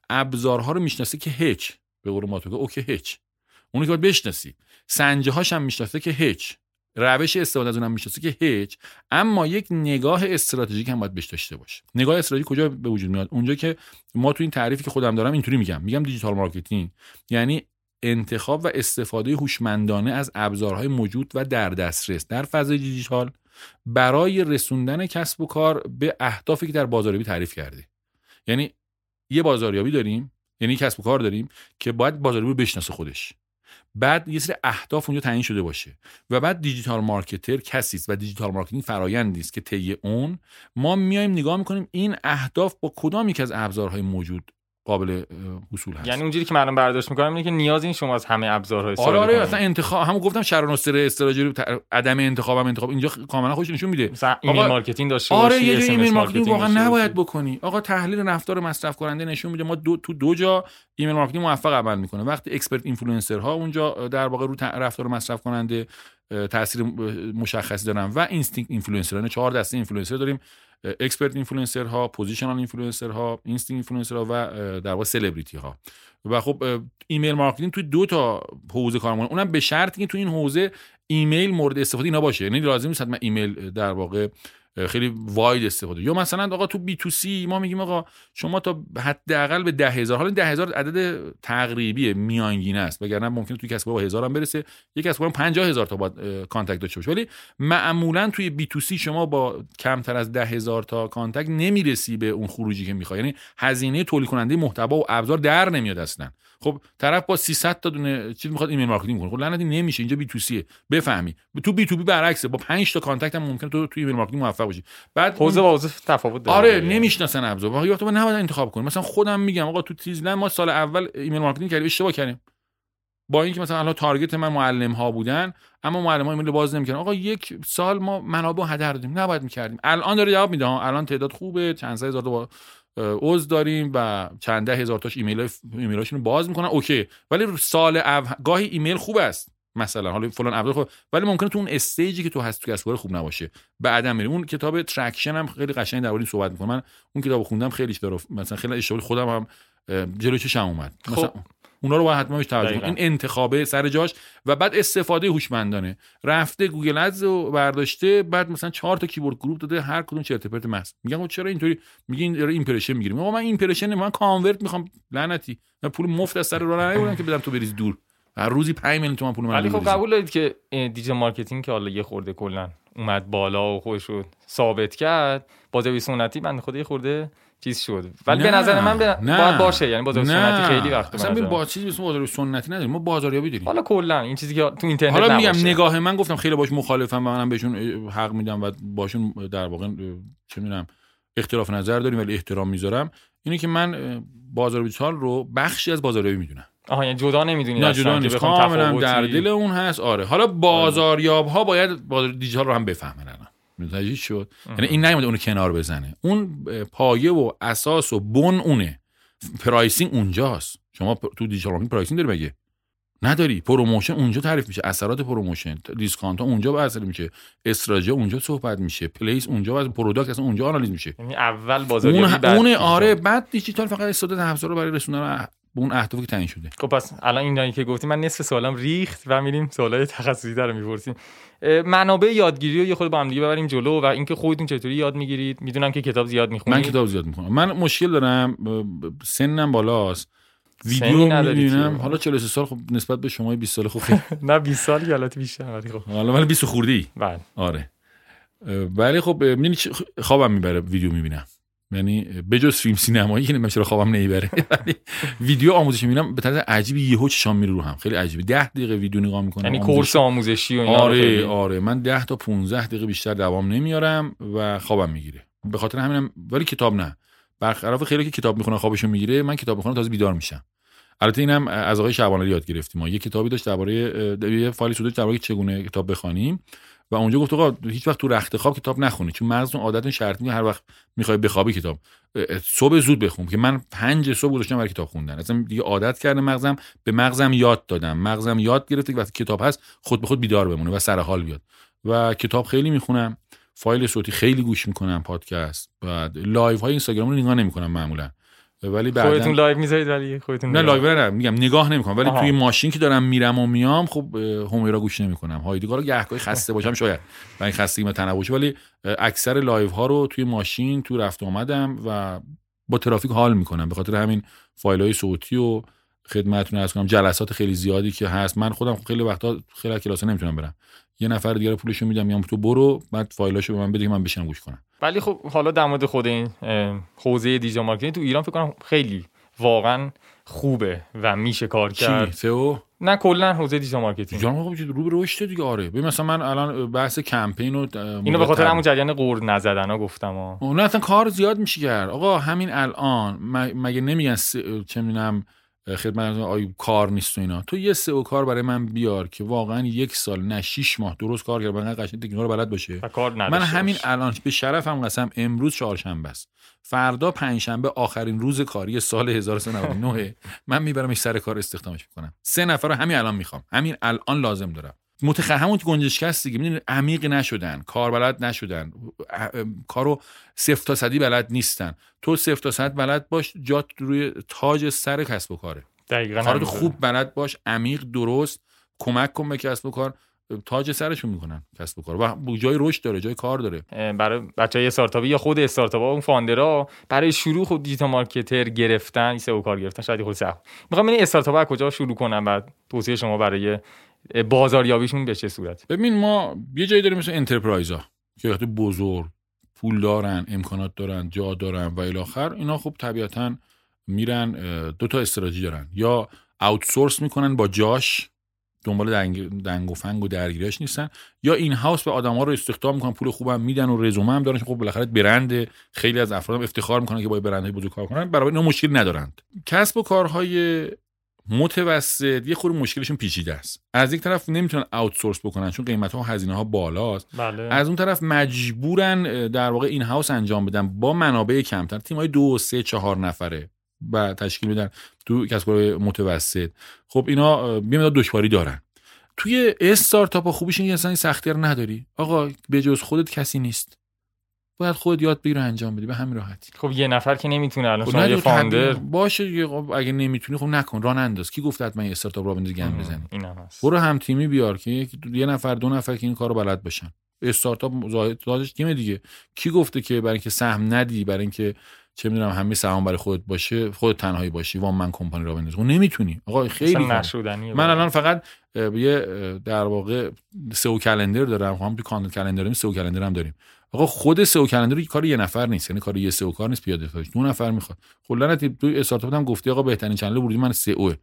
ابزارها رو می‌شناسه که هیچ. به قول ما تو اوکی هیچ. اونی که باید بشناسی. سنجه هاش هم می‌شناسه که هیچ. روش استفاده از اونم می‌شناسه که هیچ. اما یک نگاه استراتژیک هم باید بهش داشته باشه. نگاه استراتژیک کجا به وجود میاد؟ اونجا که ما تو این تعریفی که خودم دارم اینطوری میگم. میگم digital marketing. یعنی انتخاب و استفاده هوشمندانه از ابزارهای موجود و در دسترس. در فضای دیجیتال برای رسوندن کسب و کار به اهدافی که در بازاریابی تعریف کرده. یعنی یه بازاریابی داریم. یعنی کسب و کار داریم که باید بازاریابی بشناسه خودش. بعد یه سری اهداف اونجا تعیین شده باشه. و بعد digital marketer کسی است و digital marketing فرایندی است که طی اون ما میایم نگاه می‌کنیم این اهداف با کدام یک از ابزارهای موجود قابل اه، حصول هست. یعنی اونجوری که من برداشت می‌کنم اینه که نیاز این شما از همه ابزارها آره استفاده آره کنید. اصلا انتخاب همون گفتم رو ت- عدم انتخابم انتخاب اینجا کاملا خودش نشون میده. مثلا ایمیل آقا- marketing داشته آره باشی یه SMS email marketing واقعا نباید. بکنی. آقا تحلیل رفتار مصرف کننده نشون میده. ما دو تو دو جا email marketing موفق عمل می‌کنه. وقتی expert influencer ها اونجا در واقع رو رفتار مصرف کننده تاثیر مشخصی دارن و instinct influencer چهار دسته اینفلوئنسر داریم. expert influencer ها positional influencer ها instinct influencer ها و در واقع سلبریتی ها و خب email marketing توی دو تا حوزه کار می‌کنه. اونم به شرطی که تو این حوزه ایمیل مورد استفاده اینا باشه. یعنی لازم نیست حتما ایمیل در واقع خیلی wide استفاده. یا مثلا آقا تو B2C ما میگیم آقا شما تا حداقل به ده هزار حالا ده هزار عدد تقریبی میانگینه است. وگرنه ممکنه توی کسب با هزار هم برسه. یک کسب و کار 50 هزار تا اه، contact داشته باشه. ولی معمولا توی B2C شما با کمتر از ده هزار تا contact نمی‌رسی به اون خروجی که می‌خوای. یعنی هزینه تولید کننده محتوا و ابزار در نمیاد اصلا. خب طرف با 300 تا دونه چیز می‌خواد email marketing کنه. خب لعنتی نمیشه اینجا B2C ه بفهمی. تو B2B برعکسه. با 5 تا contact هم ممکنه تو تو email marketing موفق باشی. بعد حوزه با حوزه تفاوت داره. آره نمی‌شناسن ابزار. یا تو نباید انتخاب کنی مثلا خودم میگم آقا تو تیزلند ما سال اول email marketing کردیم اشتباه کردیم. با اینکه مثلا الان target من معلم ها بودن اما معلم ها ایمیل باز نمی‌کردن. آقا یک سال ما منابع هدر دادیم نباید می‌کردیم. الان داره جواب میده. الان تعداد خوبه چند هزار عضو داریم و چند ده هزار تاش ایمیل ایمیلاشون رو باز می‌کنن. okay. ولی سال او... گاهی ایمیل خوب است مثلا. حالا فلان ابزار خوب ولی ممکنه تو اون stage ی که تو هست تو کسب خوب نباشه. بعدا میری اون کتاب Traction هم خیلی قشنگ درباره این صحبت می‌کنه. من اون کتابو خوندم خیلی داره مثلا خیلی اشتباه خودم هم جلوی چشم اومد. مثلا خب. اونا رو باید حتما بهش توجه این انتخابه سر جاش و بعد استفاده هوشمندانه. رفته Google Ads رو برداشته بعد مثلا چهار تا keyword group داده هر کدوم چرت پرت محض میگم چرا اینطوری؟ میگین داره impression می‌گیریم آقا من impression من convert می‌خوام. لعنتی. من پول مفت از سر راه نیوردم که بدم تو بریز دور. هر روزی 5 میلیون تومان پول من ولی خب قبول دارید که digital marketing که حالا یه خورده کلا اومد بالا و خودش رو ثابت کرد بازار سنتی بنده خدا یه خورده چیز شد. ولی به نظر من باید باشه یعنی بازار سنتی خیلی وقت اصلا با چیزی مثل بازار سنتی نداریم. ما بازاریابی داریم حالا کلا این چیزی که تو اینترنت حالا میگم نگاه من گفتم خیلی باش مخالفم و منم بهشون حق میدم و باشون در واقع چه می‌دونم اختلاف نظر داریم ولی احترام می‌ذارم. اینه که من بازار دیجیتال رو بخشی از بازاریابی می‌دونم. آها یعنی جدا نمی‌دونی نه جدا نیست. کاملا در دل اون هست. آره. حالا بازاریاب ها باید بازار دیجیتال رو هم بفهمن متوجه شد. یعنی این نیومده اونو کنار بزنه. اون پایه و اساس و بن اونه. pricing اونجاست. شما تو digital marketing pricing داری مگه؟ نداری. promotion اونجا تعریف میشه. اثرات promotion. discount ها اونجا بحث میشه. استراتژی اونجا صحبت میشه. place اونجا از product اصلا اونجا آنالیز میشه. یعنی اول بازاریابی اون, اون آره بعد دیجیتال فقط استفاده افزار رو برای رسوندن به اون اهدافی که تعیین شده. خب پس الان اینایی که گفتی من نصف سوالم ریخت و میریم سوالای تخصصی رو می‌پرسیم. منابع یادگیری رو یه خود با هم دیگه ببریم جلو و اینکه خودتون چطوری یاد می‌گیرید. می‌دونم که کتاب زیاد می‌خونید. من کتاب زیاد می‌خونم. من مشکل دارم سنم بالاست. ویدیو می‌بینم. حالا 43 سال خب نسبت به شما 20 سال خوب (laughs) نه 20 سال البته بیشتر ولی خب. حالا من 20 خوردی. بله. آره. ولی خب خوابم می‌بره ویدیو می‌بینم. یعنی بجز فیلم سینمایی که نمیشه خوابم نمی‌بره (laughs) ویدیو آموزشی می‌بینم به طرز عجیبی یهو چشام میره رو هم. خیلی عجیبه. 10 دقیقه ویدیو نگاه می‌کنم یعنی کورس آموزشی و اینا آره آره. من 10 تا 15 دقیقه بیشتر دوام نمیارم و خوابم می‌گیره. به خاطر همینم ولی کتاب نه. برخلاف خیلی که کتاب می‌خونن خوابشون می‌گیره من کتاب می‌خونم تازه بیدار میشم. البته اینم از آقای شعبانی یاد گرفتیم. ما یه کتابی داشت درباره یه فایلی سوده درباره چگونه کتاب بخوانیم. و اونجا گفت آقا هیچ وقت تو رخت خواب کتاب نخونی چون مغزتون عادت شرط هر وقت می‌خوای بخوابی کتاب صبح زود بخون که من پنج صبح گذاشتم برای کتاب خوندن. اصلا دیگه عادت کرده مغزم به مغزم یاد دادم. مغزم یاد گرفته که وقتی کتاب هست خود به خود بیدار بمونه و سر حال بیاد. و کتاب خیلی می‌خونم فایل صوتی خیلی گوش می‌کنم پادکست بعد live های اینستاگرام رو نگاه نمی‌کنم معمولا. ولی بعدا خودتون live می‌ذارید ولی خودتون نه لایو نه میگم نگاه نمی‌کنم. ولی آها. توی ماشین که دارم میرم و میام خب هومیرا گوش نمی‌کنم. هایدگار رو گهگاهی خسته باشم شاید. و این خستگی تنوعی ولی اکثر live ها رو توی ماشین تو رفت آمدم و با ترافیک حال می‌کنم. به خاطر همین فایل های صوتی و خدمتتون از کنم جلسات خیلی زیادی که هست. من خودم خیلی وقتا خیلی کلاس نمی‌تونم برم. یه نفر دیگه پولشو میدم میام تو برو بعد فایلاشو به من بده من بشینم گوش کنم. ولی خب حالا در مورد خود این حوزه digital marketing تو ایران فکر کنم خیلی واقعا خوبه و میشه کار کرد. سئو نه کلا حوزه digital marketing. جان خب رو به رشد دیگه آره. ببین مثلا من الان بحث کمپین و اینو به خاطر همون جریان قور نزدن ها گفتم ها. نه اصلا کار زیاد میشه کرد. آقا همین الان مگه نمیگن چه می‌دونم خدمت آی کار نیست و اینا. تو یه سئو کار برای من بیار که واقعا یک سال نه شیش ماه درست کار کرد من قشنگ تکنیک رو بلد باشه. من همین الان به شرفم قسم امروز چهارشنبه است. فردا پنجشنبه آخرین روز کاری سال 1399 من میبرمش سر کار استخدامش می‌کنم. سه نفر رو همین الان می‌خوام. همین الان لازم دارم. متخ همون گنجشکست دیگه. می‌دونی عمیق نشدن. کار بلد نشدن. کارو صفر تا صدی بلد نیستن. تو صفر تا صد بلد باش جات روی تاج سر کسب و کاره. دقیقاً کارو خوب بلد باش عمیق درست کمک کن به کسب و کار. تاج سرشون می‌کنن کسب و کار. و جای رشد داره جای کار داره. برای بچه های استارتاپی یا خود استارتاپ اون founder ا برای شروع خود digital marketer گرفتن سئو کار گرفتن. شاید خود سخت. می‌خوام ببینید استارتاپ کجا شروع کنم بعد توصیه شما برای بازاریابیشون به چه صورت؟ ببین ما یه جایی داریم مثل انترپرایزا که وقتی بزرگ پول دارن امکانات دارن جا دارن و الی آخر اینا خب طبیعتا میرن دو تا استراتژی دارن. یا آوتسورس می‌کنن با جاش دنبال دنگ, دنگ و فنگ و درگیریش نیستن یا این هاوس به آدما رو استخدام می‌کنن پول خوبم میدن و رزومه هم دارن خب بالاخره برند خیلی از افراد افتخار می‌کنن که با برندهای بزرگ کار کنن برای اینا مشکل ندارند. کسب و کارهای متوسط یه خورده مشکلشون پیچیده است. از یک طرف نمی‌تونن آوتسورس بکنن چون قیمت ها و هزینه ها بالاست. بله. از اون طرف مجبورن در واقع این هاوس انجام بدن با منابع کمتر. تیم های دو سه چهار نفره و تشکیل میدن تو کسب متوسط. خب اینا بیمداد دشواری دارن. توی استارتاپ خوبیش این اصلا این سختی رو نداری. آقا به جز خودت کسی نیست. باید خود یاد بگیری انجام بدی به همین راحتی. خب یه نفر که نمی‌تونه الان خب شما یه تبدیل- باشه خب اگه نمی‌تونی خب نکن. راه انداز. کی گفت حتما یه استارتاپ را بندازی گند بزنی؟ هست. برو هم تیمی بیار که یه نفر دو نفر که این کارو بلد باشن. استارتاپ زادش تیم دیگه. کی گفته که برای اینکه سهم ندی برای اینکه چه می‌دونم همه سهام برای خودت باشه خودت تنهایی باشی وام من کمپانی را بندازی خب نمی‌تونی. آقا خیلی من الان فقط یه در واقع سئو کلندر دارم. هم تو کانال کلندر داریم سئو کلندر هم داریم. آقا خود سئو کلندر کار یه نفر نیست یعنی کار یه سئو کار نیست پیاده سازی دو نفر می‌خواد. کلا تو استارتاپ هم گفتی آقا بهترین channel ورودی من سئو.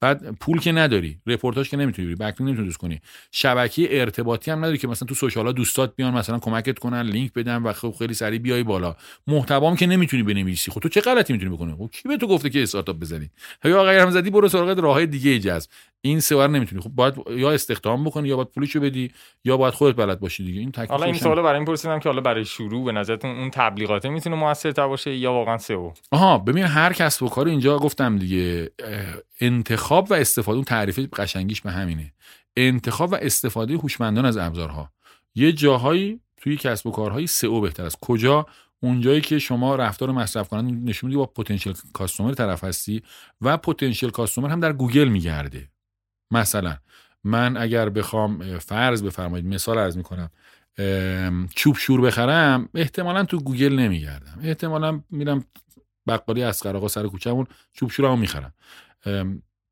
بعد پول که نداری رپورتاج که نمی‌تونی بری backlink نمی‌تونی درست کنی. شبکه ارتباطی هم نداری که مثلا تو social ها دوستات بیان مثلا کمکت کنن لینک بدن و خب خیلی سریع بیای بالا. محتوام که نمی‌تونی بنویسی. خب تو چه غلطی می‌تونی بکنی؟ خب کی به تو گفته که استارتاپ بزنی؟ یا اگر هم زدی برو سراغ راه دیگه جذب. اینسو رو نمی‌تونی. خب باید یا استخدام بکنی یا باید پولشو بدی یا باید خودت بلد باشی دیگه. این تکلیف حالا این. سوالو برای این پرسیدم که حالا برای شروع به نظرتون اون تبلیغاته می‌تونه موثرتر باشه یا واقعا سئو آها ببین هر کسب و کار اینجا گفتم دیگه انتخاب و استفاده اون تعریف قشنگیش به همینه. انتخاب و استفاده هوشمندان از ابزارها. یه جاهایی توی کسب و کارهای سئو بهتر است. کجا؟ اونجایی که شما رفتار مصرف کننده نشون میدی با پتانسیل کاستومر طرف هستی و پتانسیل کاستومر هم در گوگل میگرده. مثلا من اگر بخوام فرض بفرمایید مثال عرض می‌کنم چوب شور بخرم احتمالا تو گوگل نمیگردم. احتمالا میرم بقالی اصغر آقا سر کوچه‌مون چوب شورمو می‌خرم.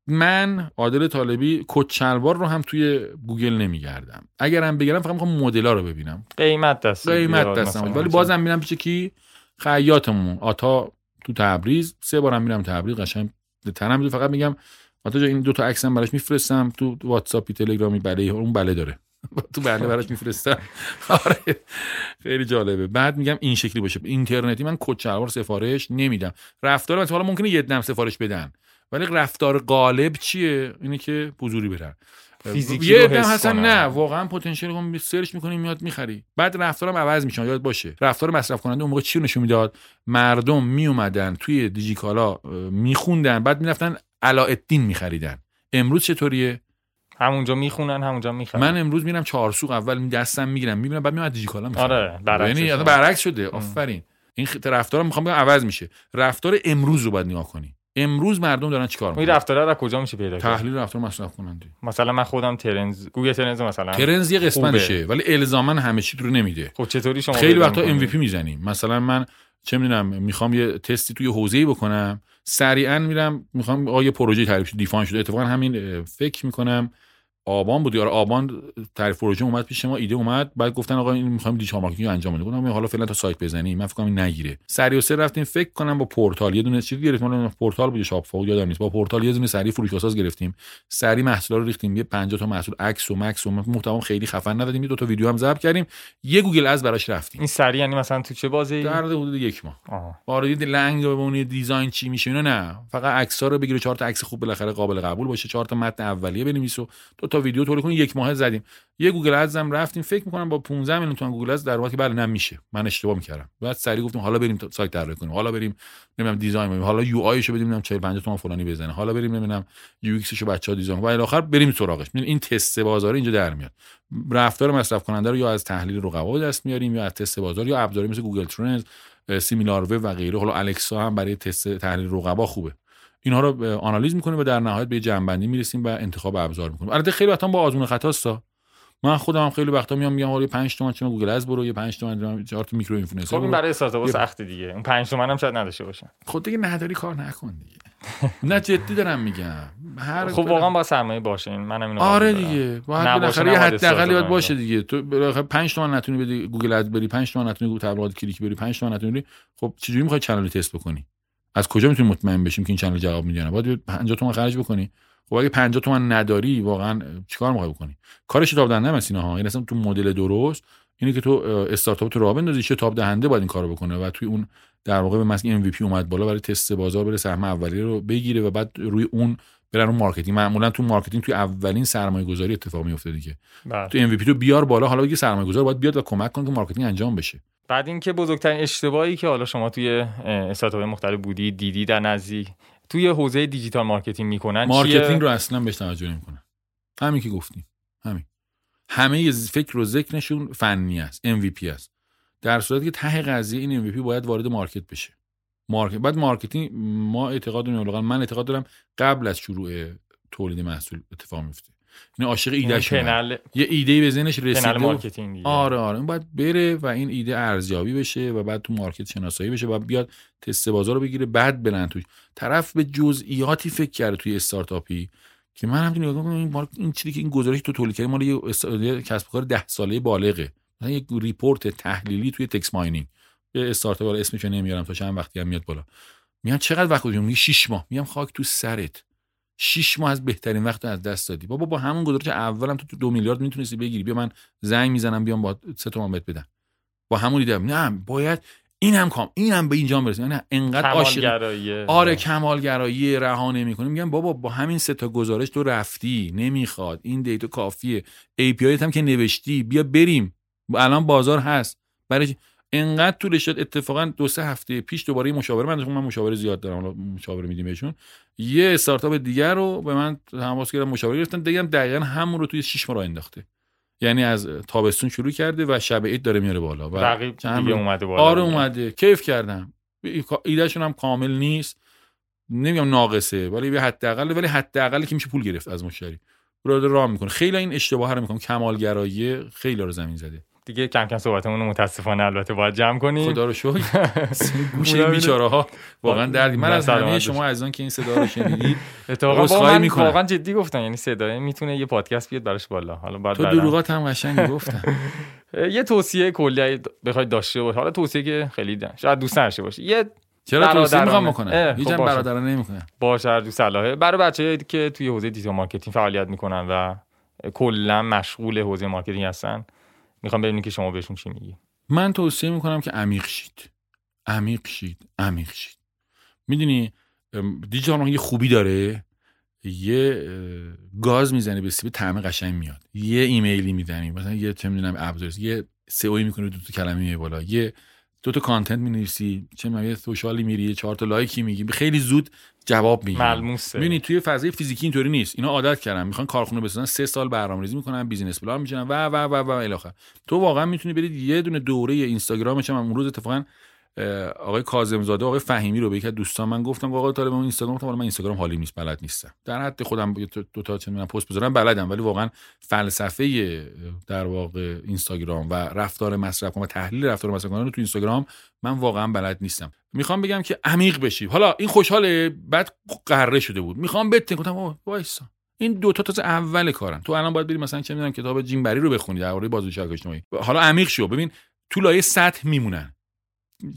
من عادل طالبی کت شلوار رو هم توی گوگل نمیگردم. اگرم بگیرم فقط می‌خوام مدلا رو ببینم. قیمت دست قیمت دستم ولی بازم میرم پیش کی؟ خیاطمون. آتا تو تبریز. سه بارم میرم تبریز. قشنگ تنم فقط میگم جا این دو تا عکسم براش میفرستم تو واتساپی تلگرامی بله اون بله داره. (laughs) تو بله براش میفرستم. آره. خیلی جالبه. بعد میگم این شکلی باشه. اینترنتی من کد شلوار سفارش نمیدم. رفتار مثلا حالا ممکنه یه دم سفارش بدن. ولی رفتار غالب چیه؟ اینه که حضوری برن. فیزیکی یه رو دم حس هستن کنن. نه. واقعا پتانسیل کن سرچ می‌کنی میاد می‌خری. بعد رفتارم عوض میشن یاد باشه. رفتار مصرف کننده اون موقع چی رو نشون می‌داد؟ مردم میومدن توی دیجیکالا میخوندن. بعد می‌رفتن علاءالدین میخریدن. امروز چطوریه؟ همونجا می‌خونن همونجا می‌خرن. من امروز میرم چهارسوق اول دستم می‌گیرم می‌بینم بعد میاد دیجیکالا می‌خرم. آره برعکسش. یعنی برعکس شده. آفرین. این رفتارم می‌خوام بگم عوض میشه. رفتار امروز رو باید نگاه کنی. امروز مردم دارن چیکار این می‌کنن؟ رفتاره رو از کجا میشه پیدا کرد؟ تحلیل رفتار مصرف کننده مثلا من خودم ترنز گوگل ترنز مثلا ترنز یه قسمتشه. ولی الزاما همه چی رو نمیده. خب چطوری شما خیلی وقتا می‌کنی؟ MVP می‌زنیم. مثلا من چه می‌دونم می‌خوام یه تستی توی حوزه‌ای بکنم. سریعا میرم می‌خوام آقا یه پروژه تعریف شده define شده اتفاقا همین فکر می‌کنم آبان بود آره آبان تعریف پروژه اومد پیش ما ایده اومد. بعد گفتن آقا این می‌خوایم digital marketing انجام بدیم. گفتم حالا فعلا تا سایت بزنیم من فکر کنم این نگیره. سریع و سر رفتیم. فکر کنم با پورتال. یه دونه چیز گرفتیم. مال پورتال بود شاپ یادم نیست. با پورتال یه دونه سریع فروشگاه‌ساز گرفتیم. سریع محصولا رو ریختیم. یه 50 تا محصول عکس و مکس و محتوا خیلی خفن ندادیم. یه دو تا ویدیو هم ضبط کردیم. یه Google Ads براش رفتیم. این سری یعنی مثلا تو چه بازی در حدود یک ماه. وای landing رو ببینی design چی میشه اینا نه. فقط عکس رو بگیره چهار تا عکس خوب بالاخره قابل قبول باشه. چهار تا متن اولیه بنویس و دو تا ویدیو تولید کنی یک ماه زدیم. یه Google Ads رفتیم فکر می‌کنم با 15 میلیون تومن Google Ads در واقع بله نه میشه من اشتباه می‌کردم. بعد سری گفتیم حالا بریم سایت طراحی کنیم. حالا بریم نمی‌دونم design کنیم. حالا UI شو بدیم نمی‌دونم 40 50 تومن فلانی بزنه. حالا بریم نمی‌دونم UX شو بچه‌ها design و آخر بریم سراغش. ببین این تست بازار اینجا در میاد. رفتار مصرف کننده رو یا از تحلیل رقبا دست میاریم یا از تست بازار یا ابزاری مثل Google Trends SimilarWeb و غیره. حالا الکسا هم برای تست تحلیل رقبا خوبه. اینها رو آنالیز می‌کنیم و در نهایت به یه جمع‌بندی می‌رسیم و انتخاب ابزار می‌کنیم. البته خیلی وقتا با آزمون خطاستا من خودم هم خیلی وقتا میام میگم حالا 5 تومن چون Google Ads برو یه 5 تومن 4 تا micro influencer خب این. برای استارتاپ سخت دیگه. اون 5 تومن هم شاید نداشته باشه خود دیگه نداری کار نکن دیگه. نه جدی دارم میگم. هر خب واقعا با سرمایه باشه این منم اینو آره. دیگه. باید بالاخره یه حداقل یاد. باشه دیگه. تو بالاخره 5 تومن نتونی بدی Google Ads بری 5 تومن نتونی گوگل تبلیغات کلیک بری 5 تومن نتونی خب چجوری می‌خوای channel تست بکنی؟ از کجا می‌تونی مطمئن بشیم که این channel جواب میده باید 50 تومن خرج بکنی. خب اگه 50 تومن نداری واقعا چیکار می‌خوای بکنی؟ کار شتاب دهنده هم اینا ها. این اصلا تو مدل درست. اینه که تو استارتاپ تو راه بندازی شتاب دهنده باید این کارو بکنه و توی اون در واقع به مثلا MVP اومد بالا برای تست بازار بره سهم اولیه رو بگیره و بعد روی اون برن اون marketing. معمولا تو marketing توی اولین سرمایه گذاری اتفاق میفته دیگه. بله. تو MVP تو بیار بالا حالا دیگه سرمایه گذار باید بیاد و کمک کنه که marketing انجام بشه. بعد اینکه بزرگترین اشتباهی که حالا شما توی استارتاپ مختلف بودی دیدی در نزدیک توی حوزه digital marketing می‌کنن marketing چیه؟ رو اصلا بهش توجه نمی‌کنه همین که گفتیم. همین. همه فکر و ذکرشون فنی است MVP است. در صورتی که ته قضیه این MVP باید وارد market بشه. market بعد marketing ما اعتقاد داریم من اعتقاد دارم قبل از شروع تولید محصول اتفاق میفته. این عاشق ایده پنل... یه ایده به ذهنش رسیده marketing آره آره. این باید بره و این ایده ارزیابی بشه و بعد تو market شناسایی بشه و بیاد تست بازار رو بگیره بعد برن توش. طرف به جزئیاتی فکر کرده توی استارتاپی که من هم نگاه این این چیزی که این گزارش تو تولید کردی مال یه کسب کار 10 ساله بالغه. مثلا یک report تحلیلی توی text mining. یه استارتاپ بالا اسمش نمیارم تا چند وقتی هم میاد بالا. میان چقدر وقت گذاشتم میگه 6 ماه. میام خاک تو سرت. 6 ماه از بهترین وقت از دست دادی. بابا با همون گزارش اولم تو دو میلیارد می‌تونستی بگیری. بیا من زنگ می‌زنم بیام با سه تومن بهت بدم. با همون دیدم نه باید این هم کام این هم به اینجا برسیم نه انقدر عاشق آره کمالگرایی رها نمی‌کنیم میگم بابا با همین سه تا گزارش تو رفتی نمی‌خواد. این data کافیه. ای پی هم که نوشتی. بیا بریم. الان بازار هست. برای انقدر طولش شد اتفاقا دو سه هفته پیش دوباره مشاوره من من مشاوره زیاد دارم حالا مشاوره میدیم بهشون. یه استارتاپ دیگر رو به من تماس گرفتن مشاوره گرفتن. دیگه دقیقا همون رو توی 6 ماه انداخته. یعنی از تابستون شروع کرده و شب عید داره میاره بالا و رقیب دیگه اومده بالا. آره اومده. کیف کردم. ایدهشون هم کامل نیست. نمیگم ناقصه ولی به حداقل ولی حداقل که میشه پول گرفت از مشتری. رو راه می‌کنه. خیلی این اشتباه رو می‌کنم. کمالگرایی خیلی رو زمین زده. دیگه کم کم صحبتمون رو متاسفانه البته باید جمع کنیم. خدا رو شکر. (laughs) گوشه بیچاره ها واقعا دردی. من از همه شما از که این صدا رو شنیدید اتفاقا من واقعا جدی گفتم یعنی صدای می‌تونه یه پادکست بیاد براش بالا. حالا بعد تو دروغات هم قشنگ گفتم (laughs) یه توصیه کلی بخواید داشته باشه حالا توصیه که خیلی شاید دوست داشته باشه یه چرا توصیه می‌خوام بکنم؟ هیچ خب برادرانه نمی‌کنم. باشه هر دو صلاحه. برای بچه‌ای که توی حوزه دیجیتال مارکتینگ فعالیت می‌کنن و کلا مشغول حوزه marketing هستن می‌خوام ببینیم که شما بهشون چی میگی. من توصیه می‌کنم که عمیق شید. عمیق شید. عمیق شید. می‌دونی دیجیتال یه خوبی داره. یه گاز می‌زنه به سیب طعم قشنگ میاد. یه ایمیلی میدنی مثلا یه چه می‌دونم ابزار. یه SEO می‌کنه دو تا کلمه بالا. یه دو تا content می‌نویسی چه یه social ی میری چهار تا لایکی میگی خیلی زود جواب می‌گیری ملموسه. ببینید توی فضای فیزیکی اینطوری نیست. اینا عادت کردن. می‌خوان کارخونه بسازن سه سال برنامه‌ریزی می‌کنن business plan میچینن و و و و الی تو واقعا می‌تونی برید یه دونه دوره اینستاگرامش هم امروز اتفاقا آقای کاظم زاده آقای فهیمی رو به یک دوستان من گفتم آقا طالب من اینستاگرام گفتم من اینستاگرام حالی نیست بلد نیستم. در حد خودم دو تا چه پست بذارم بلدم ولی واقعا فلسفه در واقع اینستاگرام و رفتار مصرف و تحلیل رفتار مصرف رو تو اینستاگرام من واقعا بلد نیستم. می‌خوام بگم که عمیق بشی حالا این خوشحاله؟ بعد قره شده بود. می‌خوام بتن گفتم وایسا. این دو تا تازه اول کارن. تو الان باید بری مثلا چه می‌دونم کتاب جیم بری رو بخونی درباره بازی اجتماعی. حالا عمیق شو. ببین تو لایه سطح میمونن.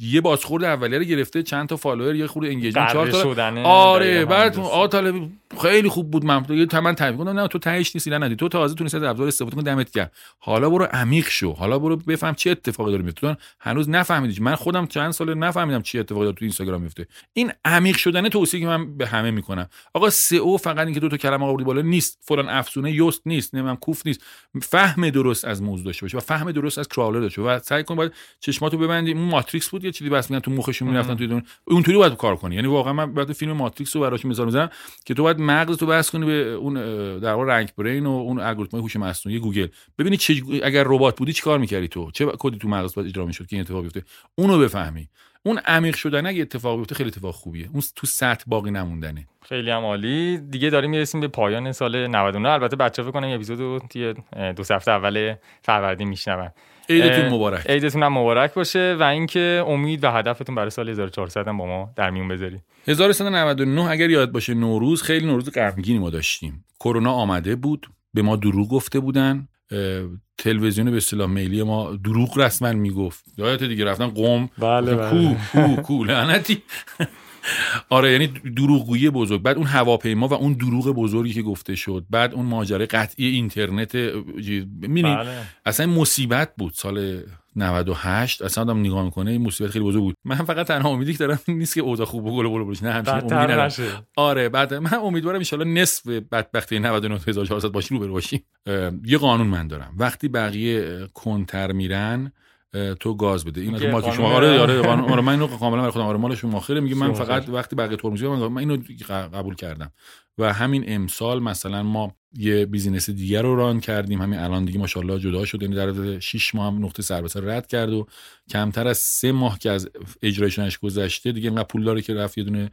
یه بازخورد اولیه رو گرفته چند تا فالوور یه خورده انگیجمنت چهار تا آره بعد آ طالب خیلی خوب بود من یه تمن تعریف کنم نه تو تهش نیستی ندی تو تازه تونستی از ابزار استفاده کنی دمت گرم. حالا برو عمیق شو. حالا برو بفهم چه اتفاقی داره میفته. هنوز نفهمیدی. من خودم چند سال نفهمیدم چه اتفاقی داره تو اینستاگرام میفته. این عمیق شدن توصیه که من به همه می‌کنم. آقا سئو فقط اینکه دو تا کلمه آوردی بالا نیست. فلان افزونه یوست نیست. نمی‌دونم کوف نیست. فهم درست از موضوع داشته باشه و فهم درست از کراولر داشته و سعی کن باید چشماتو ببندی. اون ماتریکس بود یه چیزی بس میگن تو مخشون می‌رفتن توی دون اونطوری باید کار کنی. یعنی واقعا من بعد فیلم ماتریکس رو براش مثال می‌زنم که تو باید مغز تو بس کنی به اون در واقع رنگ برین و اون الگوریتم هوش مصنوعی گوگل. ببینی چه اگر ربات بودی چیکار می‌کردی تو؟ چه کدی تو مغز باید اجرا می‌شد که این اتفاق بیفته؟ اونو بفهمی. اون عمیق شدن اگه اتفاق بیفته خیلی اتفاق خوبیه. اون تو سطح باقی نموندنه. خیلی هم عالی. دیگه داریم می‌رسیم به پایان سال 99 البته بچه‌ها فکر کنم اپیزودو توی دو هفته اول فروردین میشنون. عیدتون مبارک. عیدتون هم مبارک باشه و اینکه امید و هدفتون برای سال 1400 هم با ما در میون بذاری 1399 اگر یاد باشه نوروز خیلی نوروز غمگینی ما داشتیم. کرونا آمده بود به ما دروغ گفته بودن. تلویزیون به اصطلاح میلی ما دروغ رسما می‌گفت. یادت دیگه رفتن قم. بله. کو کو کو لعنتی. (laughs) آره یعنی دروغگویی بزرگ. بعد اون هواپیما و اون دروغ بزرگی که گفته شد. بعد اون ماجرای قطعی اینترنت می‌بینی؟ بله. اصلا مصیبت بود. سال 98 اصلا آدم نگاه می‌کنه این مصیبت خیلی بزرگ بود. من فقط تنها امیدی که دارم نیست که اوضاع خوب و گل و بشه. نه همچین امیدی آره بعد من امیدوارم ان نصف بدبختی 99400 باشیم رو باشیم یه قانون من دارم. وقتی بقیه کنتر میرن تو گاز بده. این مال قانون- شما آره آره قانون- آره من اینو (laughs) کاملا برای خودم آره مال شما خیره میگه. من فقط. وقتی بقیه ترمزی من, من اینو قبول کردم. و همین امسال مثلا ما یه بیزینس دیگر رو ران کردیم. همین الان دیگه ماشاءالله جدا شد. یعنی در عرض 6 ماه هم نقطه سر به سر رد کرد و کمتر از سه ماه که از اجرایشونش گذشته دیگه انقدر پول داره که رفت یه دونه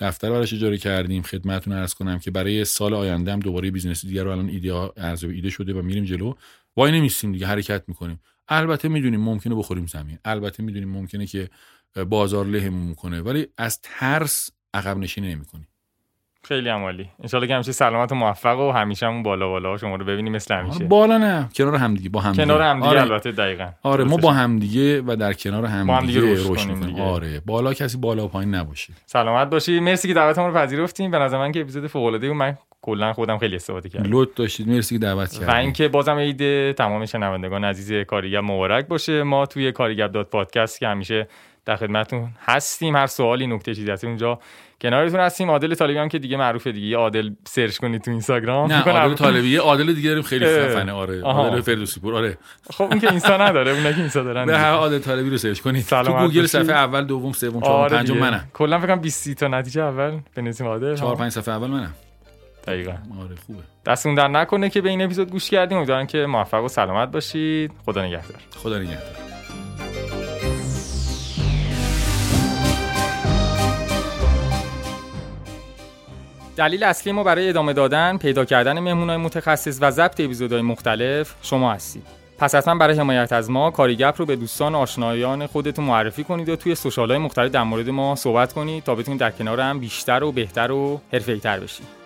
دفتر براش اجاره کردیم. خدمتتون عرض کنم که برای سال آینده هم دوباره بیزینس دیگر رو الان ایده ارزیابی ایده شده و میریم جلو. وای نمیستیم دیگه حرکت می‌کنیم. البته می‌دونیم ممکنه بخوریم زمین. البته می‌دونیم ممکنه که بازار لهمون کنه ولی از ترس عقب نشینی نمی‌کنیم خیلی هم عالی. انشالله که همیشه سلامت و موفق و همیشه همون بالا بالا. شما رو ببینیم مثل همیشه. بالا نه. کنار همدیگه با همدیگه کنار هم دیگه آره. البته دقیقاً. آره ما. با همدیگه و در کنار همدیگه همدیگه رشد رشد کنیم می‌کنیم. دیگه. آره. بالا کسی بالا و پایین نباشه. سلامت باشی. مرسی که دعوتمون رو پذیرفتیم. به نظر من که اپیزود فوق العاده من کلا خودم خیلی استفاده کردم. لطف داشتید. مرسی که دعوت و کردید اینکه بازم عید تمام شنوندگان عزیز کاریگب مبارک باشه. ما توی کاریگب dot پادکست که همیشه در خدمتتون هستیم هر سوالی نکته چیزی هست اونجا کنارتون هستیم. عادل طالبی هم که دیگه معروفه دیگه. عادل search کنید تو اینستاگرام. نه عادل طالبی. عادل دیگه داریم خیلی. خفنه. آره. عادل فردوسی پور. آره. خب اون که اینستا نداره. اون که اینستا دارن. هر عادل طالبی رو search کنید. تو گوگل. صفحه اول دوم سوم چهارم آره پنجم. منم. کلا فکر کنم 20 تا نتیجه اول بنویسیم. عادل. چهار ها. پنج صفحه اول منم. دقیقاً. آره خوبه. دستتون درد نکنه که به این اپیزود گوش کردیم. امیدوارم که موفق و سلامت باشید. خدا نگهدار. خدا نگهدار. دلیل اصلی ما برای ادامه دادن، پیدا کردن مهمونای متخصص و ضبط اپیزودهای مختلف شما هستید. پس حتما برای حمایت از ما کاریگپ رو به دوستان و آشنایان خودتون معرفی کنید و توی سوشال های مختلف در مورد ما صحبت کنید تا بتونید در کنار هم بیشتر و بهتر و حرفه‌ای‌تر بشید.